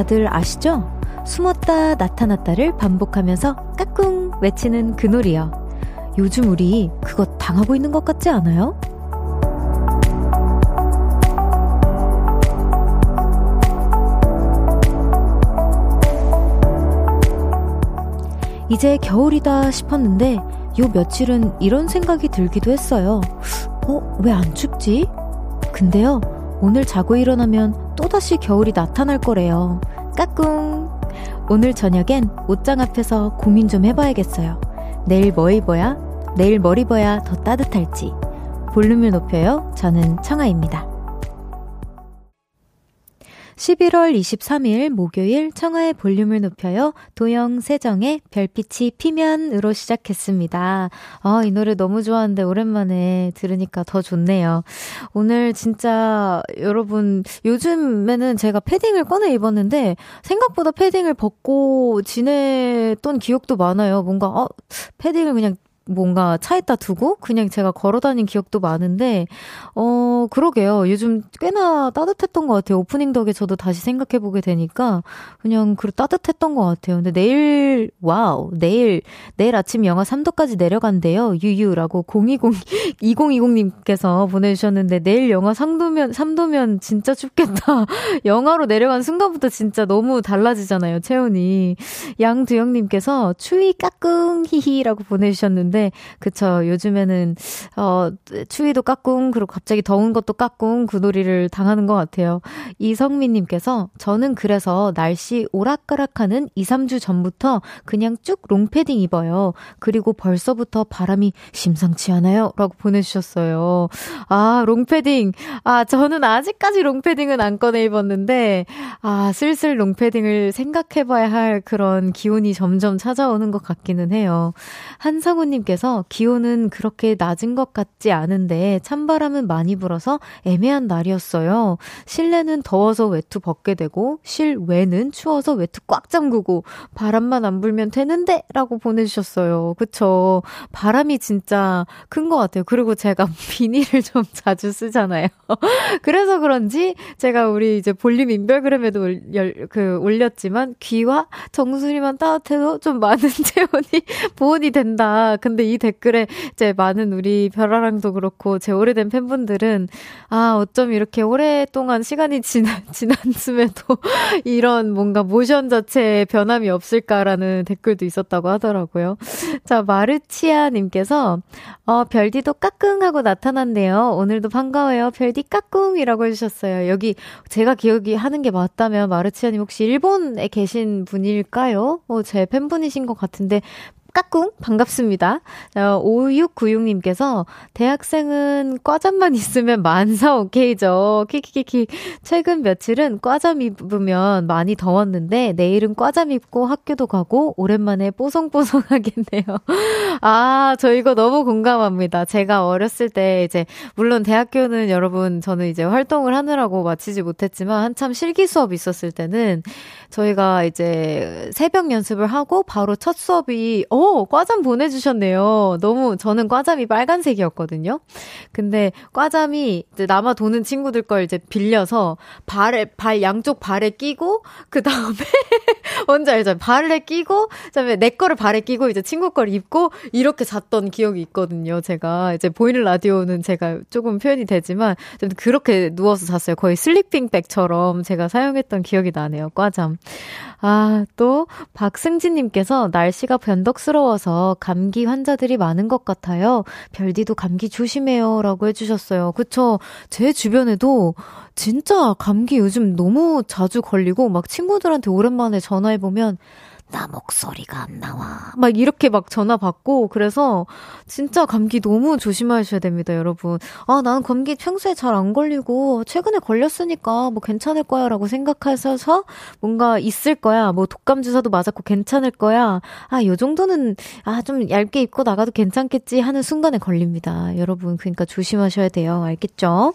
다들 아시죠? 숨었다 나타났다를 반복하면서 까꿍 외치는 그 놀이요. 요즘 우리 그거 당하고 있는 것 같지 않아요? 이제 겨울이다 싶었는데 요 며칠은 이런 생각이 들기도 했어요. 어, 왜 안 춥지? 근데요, 오늘 자고 일어나면 또다시 겨울이 나타날 거래요. 까꿍! 오늘 저녁엔 옷장 앞에서 고민 좀 해봐야겠어요. 내일 뭐 입어야? 내일 뭘 입어야 더 따뜻할지. 볼륨을 높여요. 저는 청아입니다. 11월 23일 목요일 청하의 볼륨을 높여요. 도영 세정의 별빛이 피면으로 시작했습니다. 아, 이 노래 너무 좋아하는데 오랜만에 들으니까 더 좋네요. 오늘 진짜 여러분 요즘에는 제가 패딩을 꺼내 입었는데 생각보다 패딩을 벗고 지냈던 기억도 많아요. 뭔가 어, 패딩을 그냥 뭔가 차에다 두고 그냥 제가 걸어 다닌 기억도 많은데, 어, 그러게요. 요즘 꽤나 따뜻했던 것 같아요. 오프닝 덕에 저도 다시 생각해보게 되니까 그냥 그 따뜻했던 것 같아요. 근데 내일, wow, 내일, 내일 아침 영하 3도까지 내려간대요. 유유라고 020, 2020님께서 보내주셨는데 내일 영하 3도면, 3도면 진짜 춥겠다. 영하로 내려간 순간부터 진짜 너무 달라지잖아요. 체온이. 양두영님께서 추위 까꿍 히히라고 보내주셨는데 있는데, 그쵸. 요즘에는, 어, 추위도 까꿍, 그리고 갑자기 더운 것도 까꿍, 그 놀이를 당하는 것 같아요. 이성민님께서, 저는 그래서 날씨 오락가락하는 2, 3주 전부터 그냥 쭉 롱패딩 입어요. 그리고 벌써부터 바람이 심상치 않아요. 라고 보내주셨어요. 아, 롱패딩. 아, 저는 아직까지 롱패딩은 안 꺼내 입었는데, 아, 슬슬 롱패딩을 생각해봐야 할 그런 기온이 점점 찾아오는 것 같기는 해요. 한성우님 님께서 기온은 그렇게 낮은 것 같지 않은데 찬바람은 많이 불어서 애매한 날이었어요. 실내는 더워서 외투 벗게 되고 실외는 추워서 외투 꽉 잠그고 바람만 안 불면 되는데 라고 보내주셨어요. 그쵸. 바람이 진짜 큰 것 같아요. 그리고 제가 비닐을 좀 자주 쓰잖아요. 그래서 그런지 제가 우리 이제 볼륨 인별그램에도 올, 그 올렸지만 귀와 정수리만 따뜻해도 좀 많은 체온이 보온이 된다. 이 댓글에 이제 많은 우리 별아랑도 그렇고 제 오래된 팬분들은 아, 어쩜 이렇게 오랫동안 시간이 지난, 지난쯤에도 이런 뭔가 모션 자체에 변함이 없을까라는 댓글도 있었다고 하더라고요. 자, 마르치아님께서 어, 별디도 까꿍 하고 나타났네요. 오늘도 반가워요. 별디 까꿍이라고 해주셨어요. 여기 제가 기억이 하는 게 맞다면 마르치아님 혹시 일본에 계신 분일까요? 어, 제 팬분이신 것 같은데 까꿍 반갑습니다. 5696님께서 대학생은 과잠만 있으면 만사 오케이죠. 키키키키. 최근 며칠은 과잠 입으면 많이 더웠는데 내일은 과잠 입고 학교도 가고 오랜만에 뽀송뽀송하겠네요. 아, 저 이거 너무 공감합니다. 제가 어렸을 때 이제 물론 대학교는 여러분 저는 이제 활동을 하느라고 마치지 못했지만 한참 실기 수업 있었을 때는 저희가 이제 새벽 연습을 하고 바로 첫 수업이 어 오, 과잠 보내주셨네요. 너무, 저는 과잠이 빨간색이었거든요. 근데 과잠이 이제 남아 도는 친구들 걸 이제 빌려서 발에, 발, 양쪽 발에 끼고, 그 다음에, 뭔지 알죠? 발에 끼고, 그 다음에 내 거를 발에 끼고, 이제 친구 걸 입고, 이렇게 잤던 기억이 있거든요. 제가. 이제 보이는 라디오는 제가 조금 표현이 되지만, 좀 그렇게 누워서 잤어요. 거의 슬리핑 백처럼 제가 사용했던 기억이 나네요. 과잠. 아, 또, 박승진님께서 날씨가 변덕스러워서 감기 환자들이 많은 것 같아요. 별디도 감기 조심해요. 라고 해주셨어요. 그쵸. 제 주변에도 진짜 감기 요즘 너무 자주 걸리고, 막 친구들한테 오랜만에 전화해보면, 나 목소리가 안 나와. 막 이렇게 막 전화 받고 그래서 진짜 감기 너무 조심하셔야 됩니다, 여러분. 아, 나는 감기 평소에 잘 안 걸리고 최근에 걸렸으니까 뭐 괜찮을 거야라고 생각하셔서 뭔가 있을 거야. 뭐 독감 주사도 맞았고 괜찮을 거야. 아, 요 정도는 아, 좀 얇게 입고 나가도 괜찮겠지 하는 순간에 걸립니다. 여러분, 그러니까 조심하셔야 돼요. 알겠죠?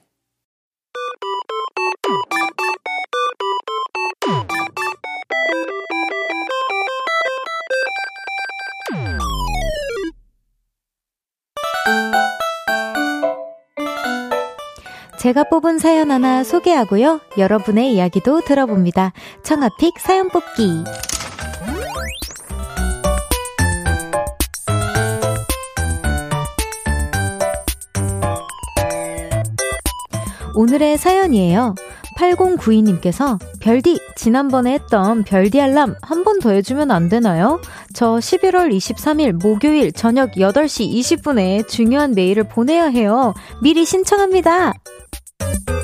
제가 뽑은 사연 하나 소개하고요. 여러분의 이야기도 들어봅니다. 청아픽 사연 뽑기. 오늘의 사연이에요. 8092님께서 별디 지난번에 했던 별디 알람 한 번 더 해주면 안 되나요? 저 11월 23일 목요일 저녁 8시 20분에 중요한 메일을 보내야 해요. 미리 신청합니다. Thank you.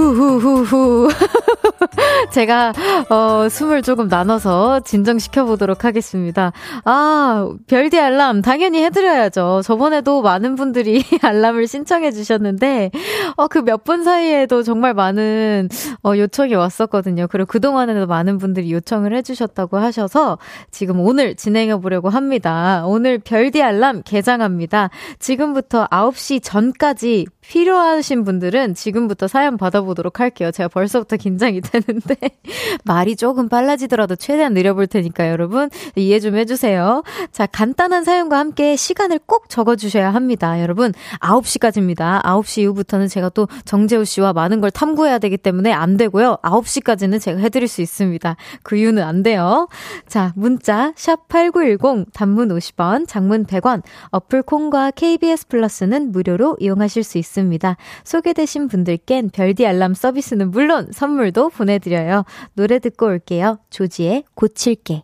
후후후후. 제가, 어, 숨을 조금 나눠서 진정시켜 보도록 하겠습니다. 아, 별디 알람 당연히 해드려야죠. 저번에도 많은 분들이 알람을 신청해 주셨는데, 어, 그 몇 분 사이에도 정말 많은, 어, 요청이 왔었거든요. 그리고 그동안에도 많은 분들이 요청을 해주셨다고 하셔서 지금 오늘 진행해 보려고 합니다. 오늘 별디 알람 개장합니다. 지금부터 9시 전까지 필요하신 분들은 지금부터 사연 받아보도록 할게요. 제가 벌써부터 긴장이 되는데 말이 조금 빨라지더라도 최대한 느려볼 테니까 여러분 이해 좀 해주세요. 자 간단한 사연과 함께 시간을 꼭 적어주셔야 합니다. 여러분 9시까지입니다. 9시 이후부터는 제가 또 정재우 씨와 많은 걸 탐구해야 되기 때문에 안 되고요. 9시까지는 제가 해드릴 수 있습니다. 그 이유는 안 돼요. 자 문자 샵 8910 단문 50원 장문 100원 어플 콩과 KBS 플러스는 무료로 이용하실 수 있습니다. 있습니다. 소개되신 분들께는 별디 알람 서비스는 물론 선물도 보내드려요. 노래 듣고 올게요. 조지의 고칠게.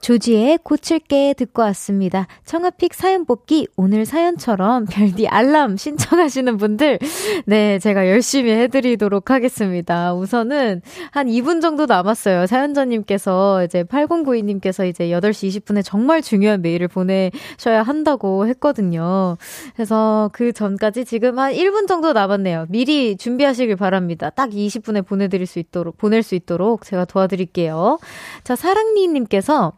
조지의 고칠게 듣고 왔습니다. 청아픽 사연 뽑기 오늘 사연처럼 별디 알람 신청하시는 분들 네 제가 열심히 해드리도록 하겠습니다. 우선은 한 2분 정도 남았어요. 사연자님께서 이제 8092님께서 이제 8시 20분에 정말 중요한 메일을 보내셔야 한다고 했거든요. 그래서 그 전까지 지금 한 1분 정도 남았네요. 미리 준비하시길 바랍니다. 딱 20분에 보내드릴 수 있도록 보낼 수 있도록 제가 도와드릴게요. 자 사랑니님께서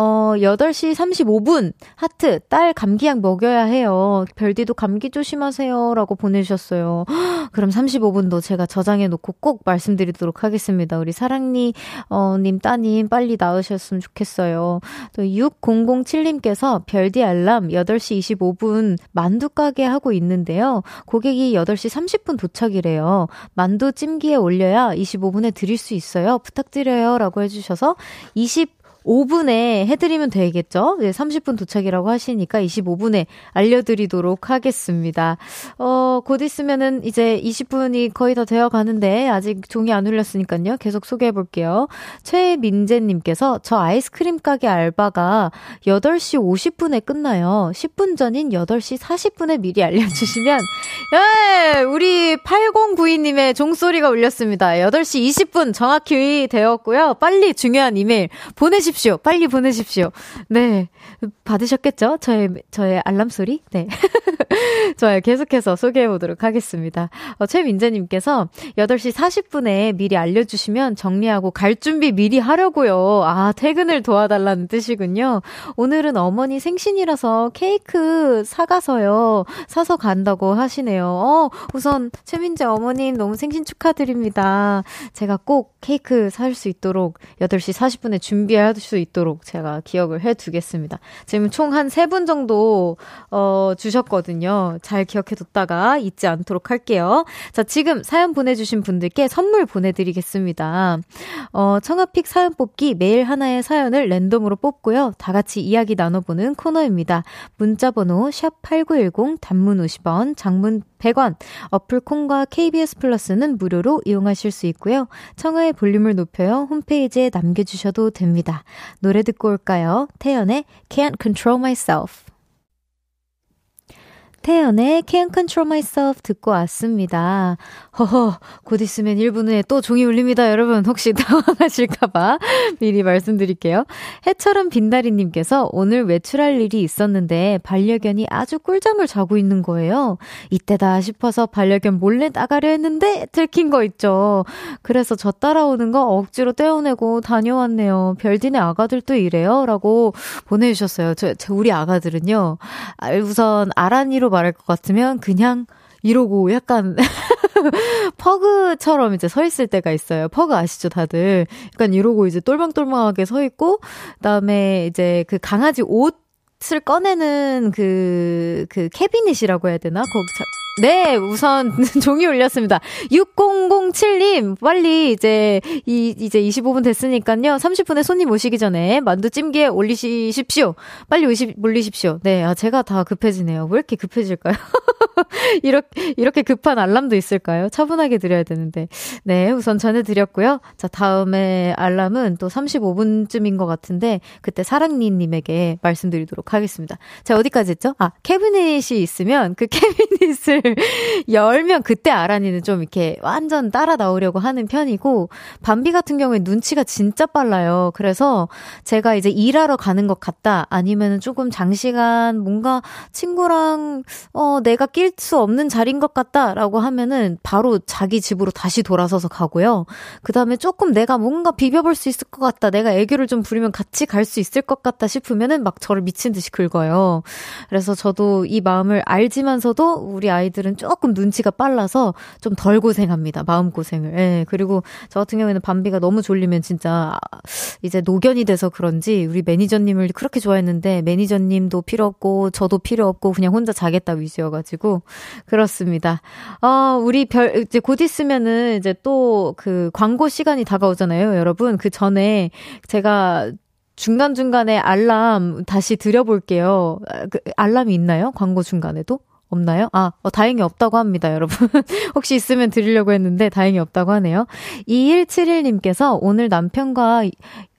어, 8시 35분. 하트. 딸 감기약 먹여야 해요. 별디도 감기 조심하세요. 라고 보내주셨어요. 그럼 35분도 제가 저장해 놓고 꼭 말씀드리도록 하겠습니다. 우리 사랑니, 어, 님, 따님 빨리 나으셨으면 좋겠어요. 또 6007님께서 별디 알람 8시 25분 만두 가게 하고 있는데요. 고객이 8시 30분 도착이래요. 만두 찜기에 올려야 25분에 드릴 수 있어요. 부탁드려요. 라고 해 주셔서 20 5분에 해드리면 되겠죠? 네, 30분 도착이라고 하시니까 25분에 알려드리도록 하겠습니다. 어, 곧 있으면은 이제 20분이 거의 다 되어 가는데 아직 종이 안 울렸으니까요. 계속 소개해 볼게요. 최민재님께서 저 아이스크림 가게 알바가 8시 50분에 끝나요. 10분 전인 8시 40분에 미리 알려주시면, 예! 우리 8092님의 종소리가 울렸습니다. 8시 20분 정확히 되었고요. 빨리 중요한 이메일 보내십시오. 보내십시오. 빨리 보내십시오. 네. 받으셨겠죠? 저의, 저의 알람 소리? 네. 좋아요. 계속해서 소개해 보도록 하겠습니다. 어, 최민재님께서 8시 40분에 미리 알려주시면 정리하고 갈 준비 미리 하려고요. 아, 퇴근을 도와달라는 뜻이군요. 오늘은 어머니 생신이라서 케이크 사가서요. 사서 간다고 하시네요. 어, 우선 최민재 어머님 너무 생신 축하드립니다. 제가 꼭 케이크 살 수 있도록 8시 40분에 준비 할수 있도록 제가 기억을 해 두겠습니다. 지금 총 한 세 분 정도, 어, 주셨거든요. 잘 기억해 뒀다가 잊지 않도록 할게요. 자, 지금 사연 보내주신 분들께 선물 보내드리겠습니다. 어, 청아픽 사연 뽑기 매일 하나의 사연을 랜덤으로 뽑고요. 다 같이 이야기 나눠보는 코너입니다. 문자번호 샵8910 단문 50원, 장문 100원, 어플 콩과 KBS 플러스는 무료로 이용하실 수 있고요. 청하의 볼륨을 높여요. 홈페이지에 남겨주셔도 됩니다. 노래 듣고 올까요? 태연의 Can't Control Myself. 태연의 Can't Control Myself 듣고 왔습니다. 허허, 곧 있으면 1분 후에 또 종이 울립니다, 여러분. 혹시 당황하실까봐 미리 말씀드릴게요. 해처럼 빈다리님께서 오늘 외출할 일이 있었는데 반려견이 아주 꿀잠을 자고 있는 거예요. 이때다 싶어서 반려견 몰래 나가려 했는데 들킨 거 있죠. 그래서 저 따라오는 거 억지로 떼어내고 다녀왔네요. 별디네 아가들도 이래요? 라고 보내주셨어요. 저, 저 우리 아가들은요. 아, 우선 아란이로 말할 것 같으면 그냥 이러고 약간 퍼그처럼 이제 서 있을 때가 있어요. 퍼그 아시죠, 다들? 약간 이러고 이제 똘망똘망하게 서 있고, 그다음에 이제 그 강아지 옷을 꺼내는 그, 그 캐비닛이라고 해야 되나? 거기 자, 네, 우선 종이 올렸습니다. 6007님, 빨리 이제 이 이제 25분 됐으니까요. 30분에 손님 오시기 전에 만두 찜기에 올리십시오. 빨리 오시 올리십시오. 네, 아 제가 다 급해지네요. 왜 이렇게 급해질까요? 이렇게 이렇게 급한 알람도 있을까요? 차분하게 드려야 되는데. 네, 우선 전해 드렸고요. 자, 다음에 알람은 또 35분쯤인 것 같은데 그때 사랑니 님에게 말씀드리도록 하겠습니다. 자, 어디까지 했죠? 아, 캐비닛이 있으면 그 캐비닛을 열면 그때 아란이는 좀 이렇게 완전 따라 나오려고 하는 편이고 밤비 같은 경우에 눈치가 진짜 빨라요. 그래서 제가 이제 일하러 가는 것 같다 아니면은 조금 장시간 뭔가 친구랑 어 내가 낄수 없는 자리인 것 같다라고 하면은 바로 자기 집으로 다시 돌아서서 가고요. 그 다음에 조금 내가 뭔가 비벼볼 수 있을 것 같다. 내가 애교를 좀 부리면 같이 갈 수 있을 것 같다 싶으면은 막 저를 미친 듯이 긁어요. 그래서 저도 이 마음을 알지만서도 우리 아이들 아이들은 조금 눈치가 빨라서 좀 덜 고생합니다. 마음 고생을. 예. 그리고 저 같은 경우에는 밤비가 너무 졸리면 진짜 이제 노견이 돼서 그런지 우리 매니저님을 그렇게 좋아했는데 매니저님도 필요 없고 저도 필요 없고 그냥 혼자 자겠다 위주여가지고 그렇습니다. 어, 우리 별, 이제 곧 있으면은 이제 또 그 광고 시간이 다가오잖아요. 여러분. 그 전에 제가 중간중간에 알람 다시 드려볼게요. 아, 그 알람이 있나요? 광고 중간에도? 없나요? 아, 어, 다행히 없다고 합니다, 여러분. 혹시 있으면 드리려고 했는데 다행히 없다고 하네요. 2171님께서 오늘 남편과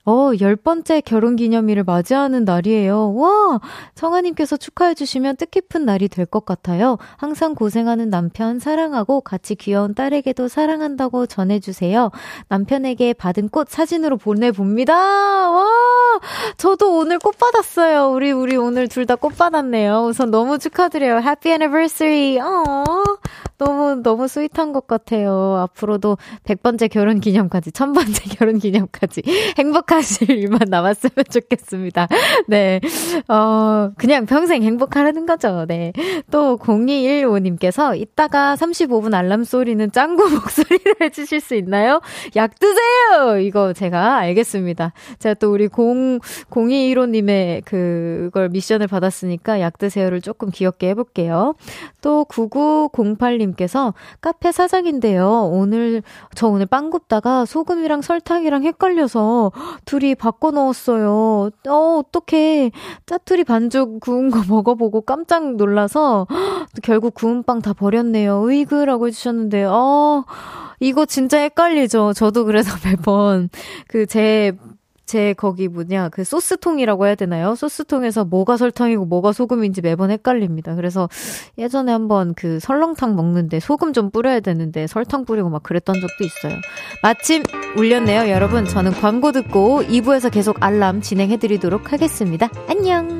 어, 열 번째 결혼 기념일을 맞이하는 날이에요. 와! 청아님께서 축하해주시면 뜻깊은 날이 될 것 같아요. 항상 고생하는 남편 사랑하고 같이 귀여운 딸에게도 사랑한다고 전해주세요. 남편에게 받은 꽃 사진으로 보내봅니다. 와! 저도 오늘 꽃 받았어요. 우리, 우리 오늘 둘 다 꽃 받았네요. 우선 너무 축하드려요. Happy anniversary. 어, 너무, 너무 스윗한 것 같아요. 앞으로도 100번째 결혼 기념까지, 1000번째 결혼 기념까지 행복 행복하실 일만 남았으면 좋겠습니다. 네. 어, 그냥 평생 행복하라는 거죠. 네. 또 0215님께서 이따가 35분 알람 소리는 짱구 목소리를 해주실 수 있나요? 약 드세요! 이거 제가 알겠습니다. 제가 또 우리 0, 0215님의 그걸 미션을 받았으니까 약 드세요를 조금 귀엽게 해볼게요. 또 9908님께서 카페 사장인데요. 오늘, 저 오늘 빵 굽다가 소금이랑 설탕이랑 헷갈려서 둘이 바꿔 넣었어요. 어, 어떡해. 짜투리 반죽 구운 거 먹어보고 깜짝 놀라서 결국 구운 빵 다 버렸네요. 으이그라고 해주셨는데, 어, 이거 진짜 헷갈리죠. 저도 그래서 매번 그 제 제 거기 뭐냐 그 소스통이라고 해야 되나요? 소스통에서 뭐가 설탕이고 뭐가 소금인지 매번 헷갈립니다. 그래서 예전에 한번 그 설렁탕 먹는데 소금 좀 뿌려야 되는데 설탕 뿌리고 막 그랬던 적도 있어요. 마침 울렸네요, 여러분. 저는 광고 듣고 2부에서 계속 알람 진행해 드리도록 하겠습니다. 안녕.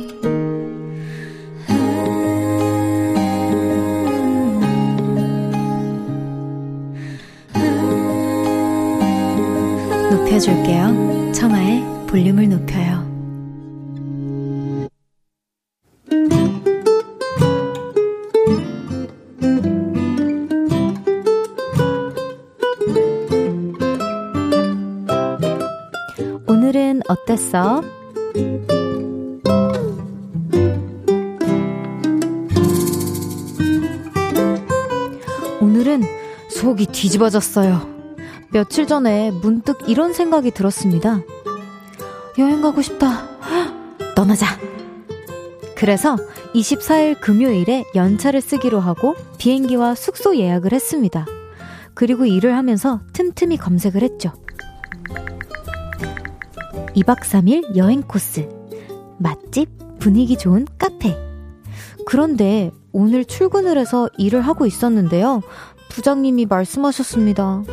높여줄게요. 청하의 볼륨을 높여요. 오늘은 어땠어? 오늘은 속이 뒤집어졌어요. 며칠 전에 문득 이런 생각이 들었습니다. 여행 가고 싶다. 떠나자. 그래서 24일 금요일에 연차를 쓰기로 하고 비행기와 숙소 예약을 했습니다. 그리고 일을 하면서 틈틈이 검색을 했죠. 2박 3일 여행 코스, 맛집, 분위기 좋은 카페. 그런데 오늘 출근을 해서 일을 하고 있었는데요. 부장님이 말씀하셨습니다.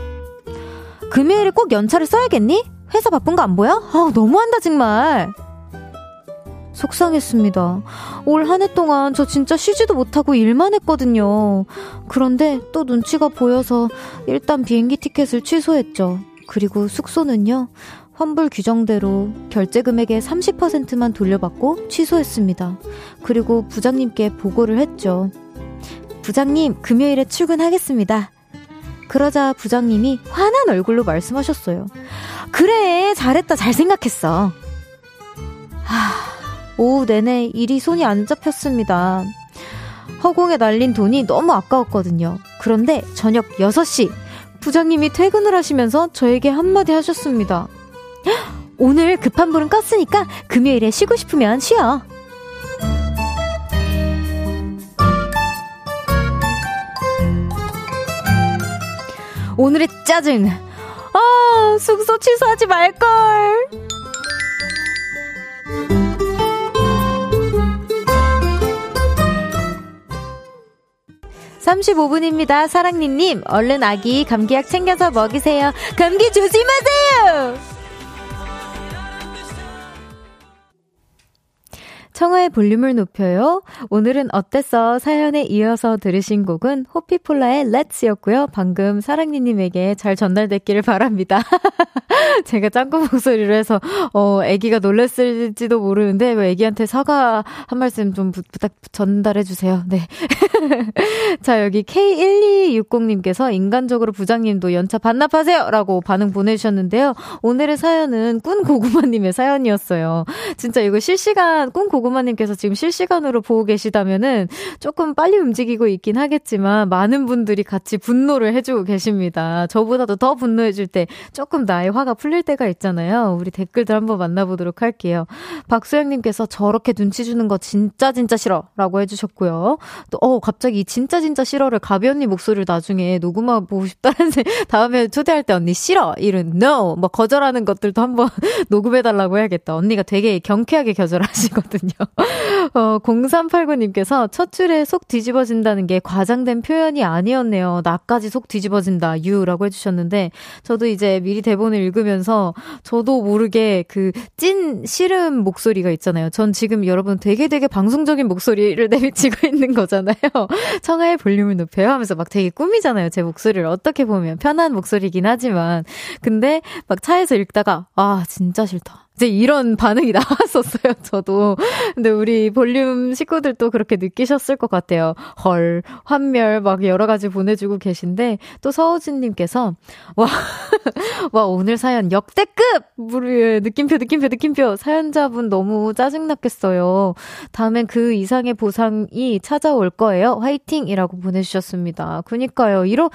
금요일에 꼭 연차를 써야겠니? 회사 바쁜 거 안 보여? 아, 너무한다, 정말. 속상했습니다. 올 한 해 동안 저 진짜 쉬지도 못하고 일만 했거든요. 그런데 또 눈치가 보여서 일단 비행기 티켓을 취소했죠. 그리고 숙소는요, 환불 규정대로 결제 금액의 30%만 돌려받고 취소했습니다. 그리고 부장님께 보고를 했죠. 부장님, 금요일에 출근하겠습니다. 그러자 부장님이 화난 얼굴로 말씀하셨어요. 그래, 잘했다, 잘 생각했어. 하, 오후 내내 일이 손이 안 잡혔습니다. 허공에 날린 돈이 너무 아까웠거든요. 그런데 저녁 6시, 부장님이 퇴근을 하시면서 저에게 한마디 하셨습니다. 오늘 급한 불은 껐으니까 금요일에 쉬고 싶으면 쉬어. 오늘의 짜증. 아, 숙소 취소하지 말걸. 35분입니다. 사랑니님, 얼른 아기 감기약 챙겨서 먹이세요. 감기 조심하세요! 청하의 볼륨을 높여요. 오늘은 어땠어? 사연에 이어서 들으신 곡은 호피폴라의 Let's였고요. 방금 사랑니님에게 잘 전달됐기를 바랍니다. 제가 짱구 목소리로 해서, 어, 애기가 놀랬을지도 모르는데, 왜 애기한테 사과 한 말씀 좀 부, 탁 전달해 주세요. 네. 자, 여기 K1260님께서 인간적으로 부장님도 연차 반납하세요! 라고 반응 보내주셨는데요. 오늘의 사연은 꾼 고구마님의 사연이었어요. 진짜 이거 실시간 꾼 고구마 고구마님께서 지금 실시간으로 보고 계시다면은 조금 빨리 움직이고 있긴 하겠지만 많은 분들이 같이 분노를 해주고 계십니다. 저보다도 더 분노해줄 때 조금 나의 화가 풀릴 때가 있잖아요. 우리 댓글들 한번 만나보도록 할게요. 박수영님께서 저렇게 눈치 주는 거 진짜 진짜 싫어 라고 해주셨고요. 또, 어, 갑자기 진짜 진짜 싫어를 가비 언니 목소리를 나중에 녹음하고 보고 싶다는 생 다음에 초대할 때 언니 싫어 이런 no 뭐 거절하는 것들도 한번 녹음해달라고 해야겠다. 언니가 되게 경쾌하게 거절하시거든요. 어, 0389님께서 첫 줄에 속 뒤집어진다는 게 과장된 표현이 아니었네요. 나까지 속 뒤집어진다, 유라고 해주셨는데, 저도 이제 미리 대본을 읽으면서 저도 모르게 그 찐 씨름 목소리가 있잖아요. 전 지금 여러분 되게 되게 방송적인 목소리를 내비치고 있는 거잖아요. 청하의 볼륨을 높여요 하면서 막 되게 꾸미잖아요. 제 목소리를 어떻게 보면 편한 목소리긴 하지만. 근데 막 차에서 읽다가, 아, 진짜 싫다. 이제 이런 반응이 나왔었어요, 저도. 근데 우리 볼륨 식구들도 그렇게 느끼셨을 것 같아요. 헐, 환멸 막 여러 가지 보내주고 계신데, 또 서우진님께서, 와, 와, 오늘 사연 역대급! 우리 느낌표, 느낌표, 느낌표. 사연자분 너무 짜증났겠어요. 다음엔 그 이상의 보상이 찾아올 거예요. 화이팅! 이라고 보내주셨습니다. 그니까요. 이러,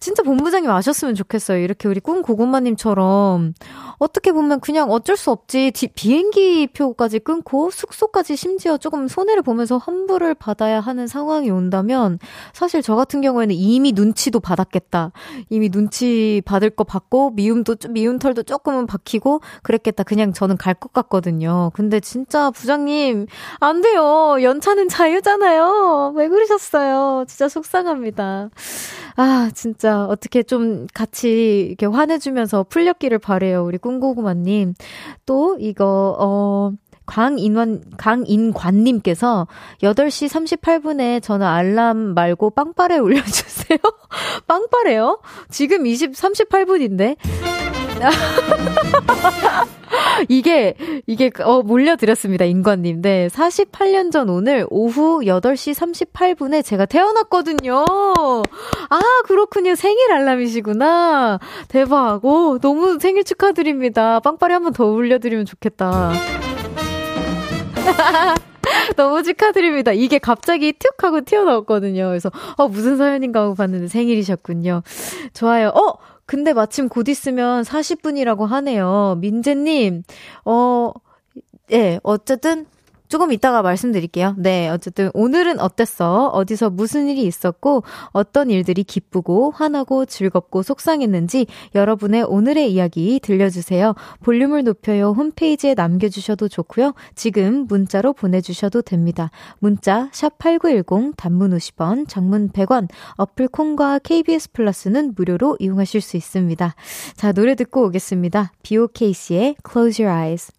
진짜 본부장님 아셨으면 좋겠어요. 이렇게 우리 꿈 고구마님처럼, 어떻게 보면 그냥 어쩔 수없 없지. 비행기 표까지 끊고 숙소까지 심지어 조금 손해를 보면서 환불을 받아야 하는 상황이 온다면 사실 저 같은 경우에는 이미 눈치도 받았겠다. 이미 눈치 받을 거 받고 미움도 미운 털도 조금은 박히고 그랬겠다. 그냥 저는 갈 것 같거든요. 근데 진짜 부장님 안 돼요. 연차는 자유잖아요. 왜 그러셨어요? 진짜 속상합니다. 아, 진짜 어떻게 좀 같이 이렇게 화내주면서 풀렸기를 바래요. 우리 꿈고구마님. 또 이거 어 강인환, 강인관님께서 8시 38분에 저는 알람 말고 빵빠레 올려주세요. 빵빠레요? 지금 20, 38분인데? 이게, 이게, 어, 몰려드렸습니다, 인관님. 네, 48년 전 오늘 오후 8시 38분에 제가 태어났거든요. 아, 그렇군요. 생일 알람이시구나. 대박. 오, 너무 생일 축하드립니다. 빵빠리 한번 더 올려드리면 좋겠다. 너무 축하드립니다. 이게 갑자기 툭 하고 튀어나왔거든요. 그래서, 어, 무슨 사연인가 하고 봤는데 생일이셨군요. 좋아요. 어! 근데 마침 곧 있으면 40분이라고 하네요. 민재님, 어, 예, 어쨌든 조금 이따가 말씀드릴게요. 네, 어쨌든 오늘은 어땠어? 어디서 무슨 일이 있었고 어떤 일들이 기쁘고 화나고 즐겁고 속상했는지 여러분의 오늘의 이야기 들려주세요. 볼륨을 높여요 홈페이지에 남겨주셔도 좋고요. 지금 문자로 보내주셔도 됩니다. 문자 샵 #8910 단문 50원, 장문 100원. 어플 콩과 KBS 플러스는 무료로 이용하실 수 있습니다. 자 노래 듣고 오겠습니다. B.O.K.C의 Close Your Eyes.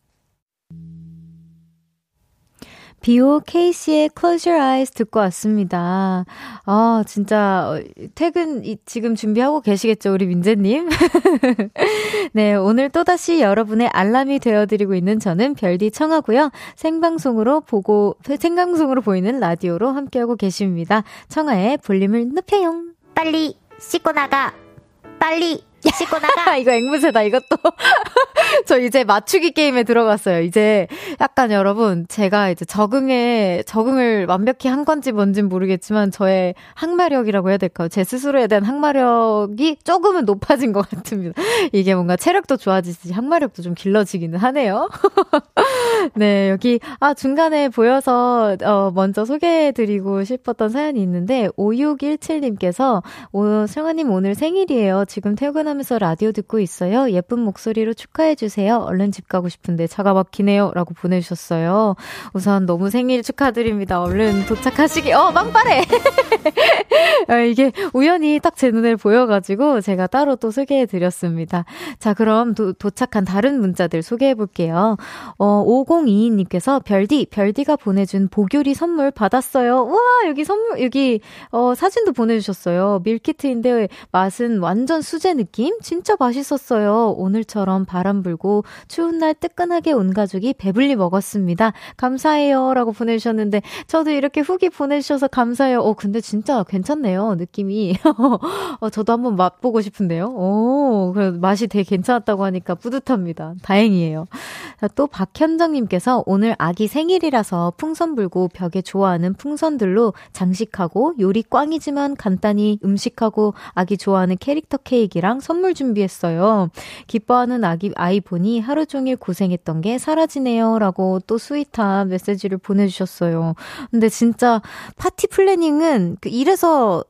비오 케이씨의 Close Your Eyes 듣고 왔습니다. 아, 진짜, 어, 퇴근 지금 준비하고 계시겠죠, 우리 민재님? 네, 오늘 또다시 여러분의 알람이 되어드리고 있는 저는 별디 청하고요. 생방송으로 보고, 생방송으로 보이는 라디오로 함께하고 계십니다. 청하의 볼륨을 높여요. 빨리 씻고 나가. 빨리 씻고 나가. 이거 앵무새다, 이것도. 저 이제 맞추기 게임에 들어갔어요. 이제 약간 여러분, 제가 이제 적응에, 적응을 완벽히 한 건지 뭔진 모르겠지만, 저의 항마력이라고 해야 될까요? 제 스스로에 대한 항마력이 조금은 높아진 것 같습니다. 이게 뭔가 체력도 좋아지듯이 항마력도 좀 길러지기는 하네요. 네, 여기, 아, 중간에 보여서, 어, 먼저 소개해드리고 싶었던 사연이 있는데, 5617님께서, 오, 승아님 오늘 생일이에요. 지금 퇴근 하면서 라디오 듣고 있어요. 예쁜 목소리로 축하해주세요. 얼른 집 가고 싶은데 차가 막히네요. 라고 보내주셨어요. 우선 너무 생일 축하드립니다. 얼른 도착하시기, 어, 빵빠레! 아, 이게 우연히 딱 제 눈에 보여가지고 제가 따로 또 소개해드렸습니다. 자, 그럼 도, 도착한 다른 문자들 소개해볼게요. 어, 5022님께서 별디, 별디가 보내준 보교리 선물 받았어요. 우와, 여기 선물, 여기, 어, 사진도 보내주셨어요. 밀키트인데 맛은 완전 수제 느낌? 진짜 맛있었어요. 오늘처럼 바람 불고 추운 날 뜨끈하게 온 가족이 배불리 먹었습니다. 감사해요. 라고 보내주셨는데, 저도 이렇게 후기 보내주셔서 감사해요. 어, 근데 진짜 괜찮네요. 느낌이. 어, 저도 한번 맛보고 싶은데요. 오, 그래 맛이 되게 괜찮았다고 하니까 뿌듯합니다. 다행이에요. 자, 또 박현정님께서 오늘 아기 생일이라서 풍선 불고 벽에 좋아하는 풍선들로 장식하고 요리 꽝이지만 간단히 음식하고 아기 좋아하는 캐릭터 케이크랑 선물 준비했어요. 기뻐하는 아기 아이 보니 하루 종일 고생했던 게 사라지네요. 라고 또 sweet한 메시지를 보내주셨어요. 근데 진짜 파티 planning은 그 이래서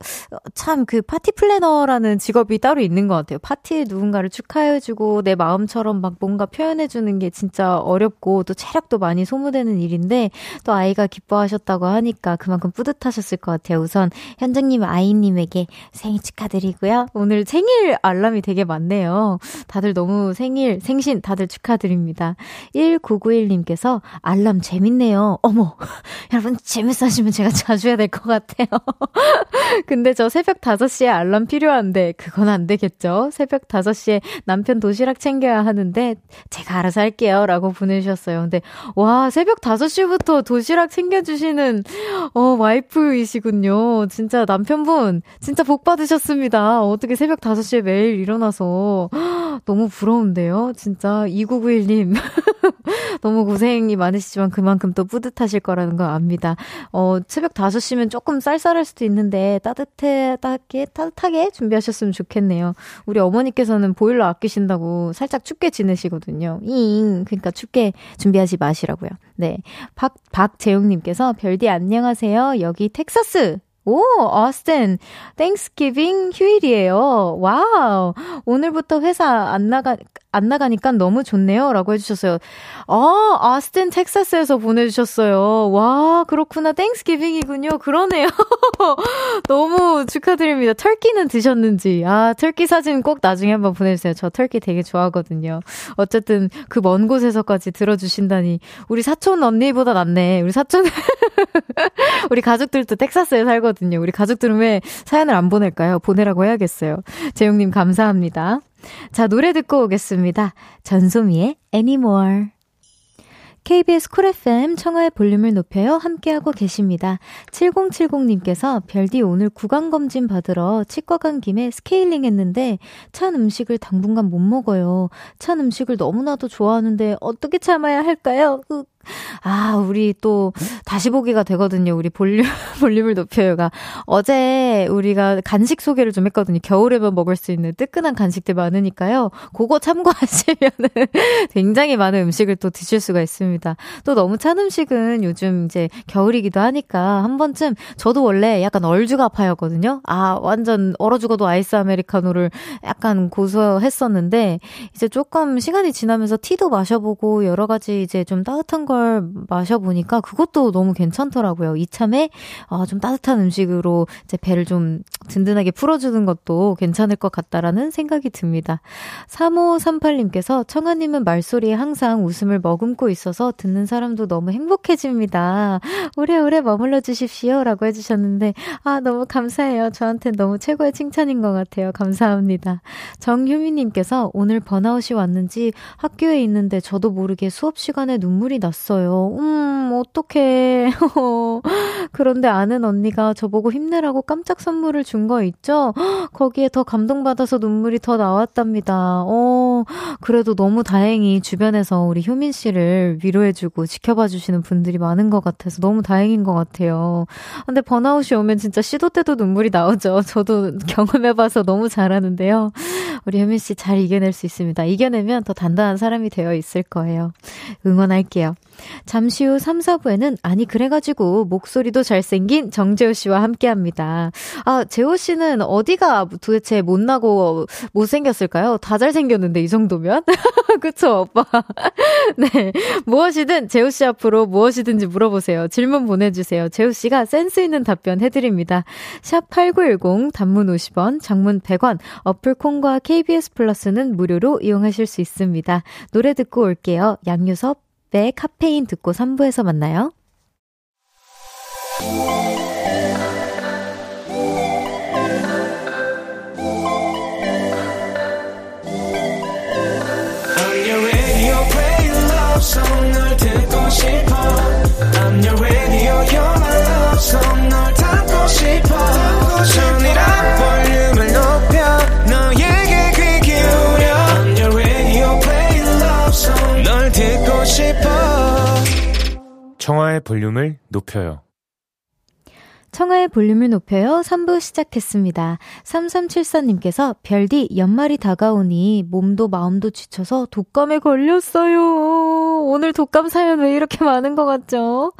참 그 파티 플래너라는 직업이 따로 있는 것 같아요. 파티에 누군가를 축하해주고 내 마음처럼 막 뭔가 표현해주는 게 진짜 어렵고 또 체력도 많이 소모되는 일인데 또 아이가 기뻐하셨다고 하니까 그만큼 뿌듯하셨을 것 같아요. 우선 현정님 아이님에게 생일 축하드리고요. 오늘 생일 알람 이 되게 많네요. 다들 너무 생일, 생신 다들 축하드립니다. 1991님께서 알람 재밌네요. 어머, 여러분 재밌어 하시면 제가 자주 해야 될 것 같아요. 근데 저 새벽 5시에 알람 필요한데 그건 안 되겠죠? 새벽 5시에 남편 도시락 챙겨야 하는데 제가 알아서 할게요. 라고 보내주셨어요. 근데 와, 새벽 5시부터 도시락 챙겨주시는 어, 와이프이시군요. 진짜 남편분 진짜 복 받으셨습니다. 어떻게 새벽 5시에 매일 일어나서 너무 부러운데요. 진짜 2991님 너무 고생이 많으시지만 그만큼 또 뿌듯하실 거라는 걸 압니다. 어, 새벽 5시면 조금 쌀쌀할 수도 있는데 따뜻해, 따뜻하게, 따뜻하게 준비하셨으면 좋겠네요. 우리 어머니께서는 보일러 아끼신다고 살짝 춥게 지내시거든요. 잉. 그러니까 춥게 준비하지 마시라고요. 네. 박, 박재용님께서 별디 안녕하세요. 여기 텍사스 오, 어스틴. Thanksgiving 휴일이에요. Wow. 오늘부터 회사 안 나가, 안 나가니까 너무 좋네요. 라고 해주셨어요. 아, 아스틴 텍사스에서 보내주셨어요. 와, 그렇구나. Thanksgiving이군요. 그러네요. 너무 축하드립니다. turkey는 드셨는지. 아, 터키 사진 꼭 나중에 한번 보내주세요. 저 터키 되게 좋아하거든요. 어쨌든 그 먼 곳에서까지 들어주신다니. 우리 사촌 언니보다 낫네. 우리 사촌, 우리 가족들도 텍사스에 살거든요. 우리 가족들은 왜 사연을 안 보낼까요? 보내라고 해야겠어요. 재용님 감사합니다. 자, 노래 듣고 오겠습니다. 전소미의 Anymore. KBS 쿨 FM 청하의 볼륨을 높여요. 함께하고 계십니다. 7070님께서 별디 오늘 구강검진 받으러 치과 간 김에 스케일링 했는데 찬 음식을 당분간 못 먹어요. 찬 음식을 너무나도 좋아하는데 어떻게 참아야 할까요? 아, 우리 또 다시 보기가 되거든요. 우리 볼륨, 볼륨을 높여요가. 어제 우리가 간식 소개를 좀 했거든요. 겨울에만 먹을 수 있는 뜨끈한 간식들 많으니까요. 그거 참고하시면은 굉장히 많은 음식을 또 드실 수가 있습니다. 또 너무 찬 음식은 요즘 이제 겨울이기도 하니까 한 번쯤 저도 원래 약간 얼죽아파였거든요. 아, 완전 얼어 죽어도 아이스 아메리카노를 약간 고소했었는데 이제 조금 시간이 지나면서 티도 마셔보고 여러 가지 이제 좀 따뜻한 걸걸 마셔보니까 그것도 너무 괜찮더라고요. 이참에 어, 좀 따뜻한 음식으로 이제 배를 좀 든든하게 풀어주는 것도 괜찮을 것 같다라는 생각이 듭니다. 3538님께서 청아님은 말소리에 항상 웃음을 머금고 있어서 듣는 사람도 너무 행복해집니다. 오래오래 머물러 주십시오. 라고 해주셨는데, 아, 너무 감사해요. 저한테 너무 최고의 칭찬인 것 같아요. 감사합니다. 정효미님께서 오늘 번아웃이 왔는지 학교에 있는데 저도 모르게 수업 시간에 눈물이 났어요. 왔어요. 음, 어떡해. 그런데 아는 언니가 저보고 힘내라고 깜짝 선물을 준 거 있죠? 거기에 더 감동받아서 눈물이 더 나왔답니다. 어, 그래도 너무 다행히 주변에서 우리 효민 씨를 위로해주고 지켜봐 주시는 분들이 많은 것 같아서 너무 다행인 것 같아요. 근데 번아웃이 오면 진짜 시도 때도 눈물이 나오죠. 저도 경험해봐서 너무 잘하는데요. 우리 효민 씨 잘 이겨낼 수 있습니다. 이겨내면 더 단단한 사람이 되어 있을 거예요. 응원할게요. 잠시 후 3, 4부에는 아니 그래가지고 목소리도 잘생긴 정재호 씨와 함께합니다. 아 재호 씨는 어디가 도대체 못나고 못생겼을까요? 다 잘생겼는데 이 정도면 그쵸 오빠 네 무엇이든 재호 씨 앞으로 무엇이든지 물어보세요. 질문 보내주세요. 재호 씨가 센스 있는 답변 해드립니다. 샵 #8910 단문 50원, 장문 100원, 어플 콩과 KBS 플러스는 무료로 이용하실 수 있습니다. 노래 듣고 올게요. 양유섭 네, 카페인 듣고 3부에서 만나요. I'm your radio, you're my love song. 널 담고 싶어. 전이라 청하의 볼륨을 높여요. 청하의 볼륨을 높여요. 3부 시작했습니다. 3374님께서 별디 연말이 다가오니 몸도 마음도 지쳐서 독감에 걸렸어요. 오늘 독감 사연 왜 이렇게 많은 것 같죠?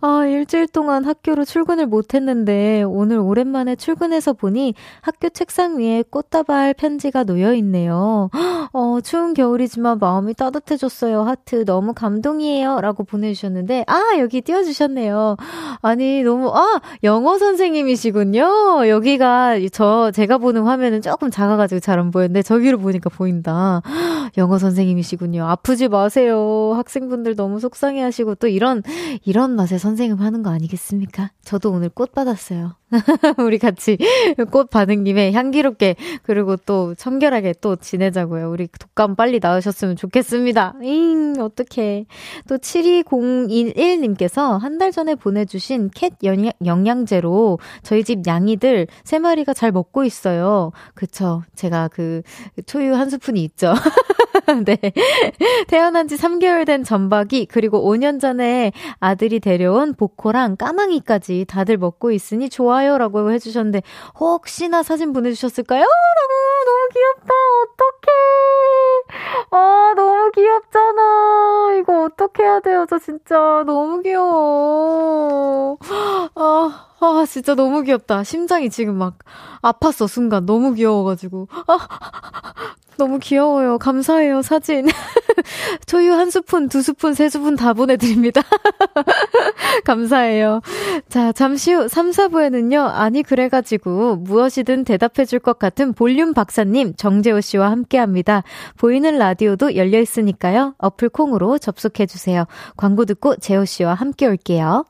아, 일주일 동안 학교로 출근을 못 했는데 오늘 오랜만에 출근해서 보니 학교 책상 위에 꽃다발 편지가 놓여 있네요. 어, 추운 겨울이지만 마음이 따뜻해졌어요. 하트 너무 감동이에요. 라고 보내주셨는데, 아, 여기 띄워주셨네요. 아니, 너무, 아, 영어 선생님이시군요. 여기가 저 제가 보는 화면은 조금 작아가지고 잘 안 보였는데 저기로 보니까 보인다. 영어 선생님이시군요. 아프지 마세요. 학생분들 너무 속상해하시고 또 이런 이런 맛에 선생님 하는 거 아니겠습니까? 저도 오늘 꽃 받았어요. 우리 같이 꽃 받은 김에 향기롭게 그리고 또 청결하게 또 지내자고요. 우리 독감 빨리 나으셨으면 좋겠습니다. 잉, 어떡해. 또 72011님께서 한 달 전에 보내주신 캣 영양제로 저희 집 양이들 3마리가 잘 먹고 있어요. 그쵸. 제가 그 초유 한 스푼이 있죠. 네. 태어난 지 3개월 된 전박이, 그리고 5년 전에 아들이 데려온 보코랑 까망이까지 다들 먹고 있으니 좋아요. 라고 해주셨는데, 혹시나 사진 보내주셨을까요? 라고, 너무 귀엽다. 어떡해. 아, 너무 귀엽잖아. 이거 어떡해야 돼요. 저 진짜 너무 귀여워. 아. 아, 진짜 너무 귀엽다. 심장이 지금 막 아팠어, 순간. 너무 귀여워가지고. 아, 너무 귀여워요. 감사해요, 사진. 초유 한 스푼, 두 스푼, 세 스푼 다 보내드립니다. 감사해요. 자, 잠시 후 3, 4부에는요, 아니, 그래가지고, 무엇이든 대답해줄 것 같은 볼륨 박사님, 정재호 씨와 함께 합니다. 보이는 라디오도 열려있으니까요, 어플 콩으로 접속해주세요. 광고 듣고 재호 씨와 함께 올게요.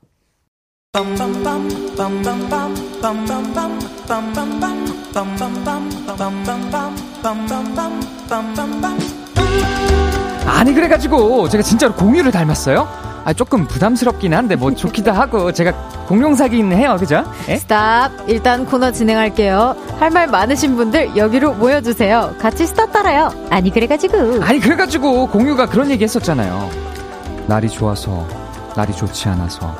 아니 그래가지고 제가 진짜로 공유를 닮았어요? 아 조금 부담스럽긴 한데 뭐 좋기도 하고 제가 공룡상이기는 해요 그죠? 에? Stop. 일단 코너 진행할게요. 할 말 많으신 분들 여기로 모여주세요. 같이 stop 따라요. 아니 그래가지고. 아니 그래가지고 공유가 그런 얘기 했었잖아요. 날이 좋아서 날이 좋지 않아서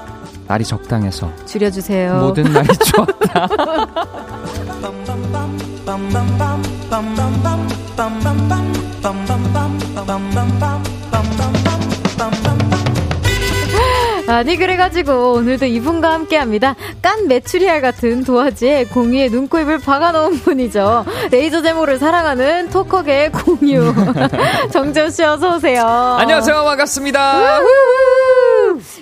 날이 적당해서. 줄여주세요. 모든 날이 좋았다 아니 그래가지고 오늘도 이분과 함께합니다. 깐 메추리알 같은 도화지에 공유의 눈코입을 박아놓은 분이죠. 레이저 제모를 사랑하는 토커계의 공유 정재호 씨 어서 오세요. 안녕하세요 반갑습니다.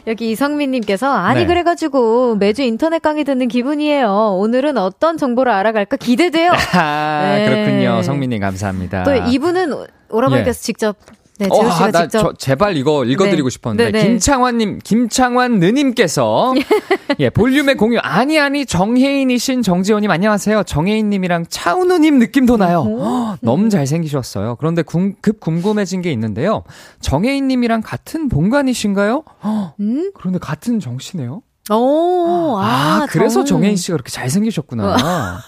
여기 이성민님께서 아니 네. 그래가지고 매주 인터넷 강의 듣는 기분이에요. 오늘은 어떤 정보를 알아갈까 기대돼요. 아, 네. 그렇군요. 성민님 감사합니다. 또 이분은 오라버니께서 예. 직접 네, 어, 아, 나 직접... 저, 제발 이거 읽어드리고 네. 싶었는데 네, 네. 김창환님, 김창환 느님께서 예 볼륨의 공유 아니 아니 정혜인이신 정지원님 안녕하세요. 정혜인님이랑 차은우님 느낌도 나요. 허, 너무 잘생기셨어요. 그런데 궁, 급 궁금해진 게 있는데요. 정혜인님이랑 같은 본관이신가요? 음? 그런데 같은 정씨네요. 오, 아, 아 그래서 정... 혜인 씨가 그렇게 잘생기셨구나.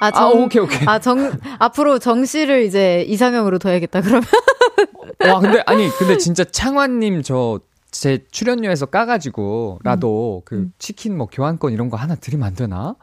아, 정, 아, 오케이, 오케이. 아, 정, 앞으로 정 씨를 이제 이상형으로 둬야겠다, 그러면. 와, 근데, 아니, 근데 진짜 창환님 저, 제 출연료에서 까가지고라도 음. 그 음. 치킨 뭐 교환권 이런 거 하나 드리면 안 되나?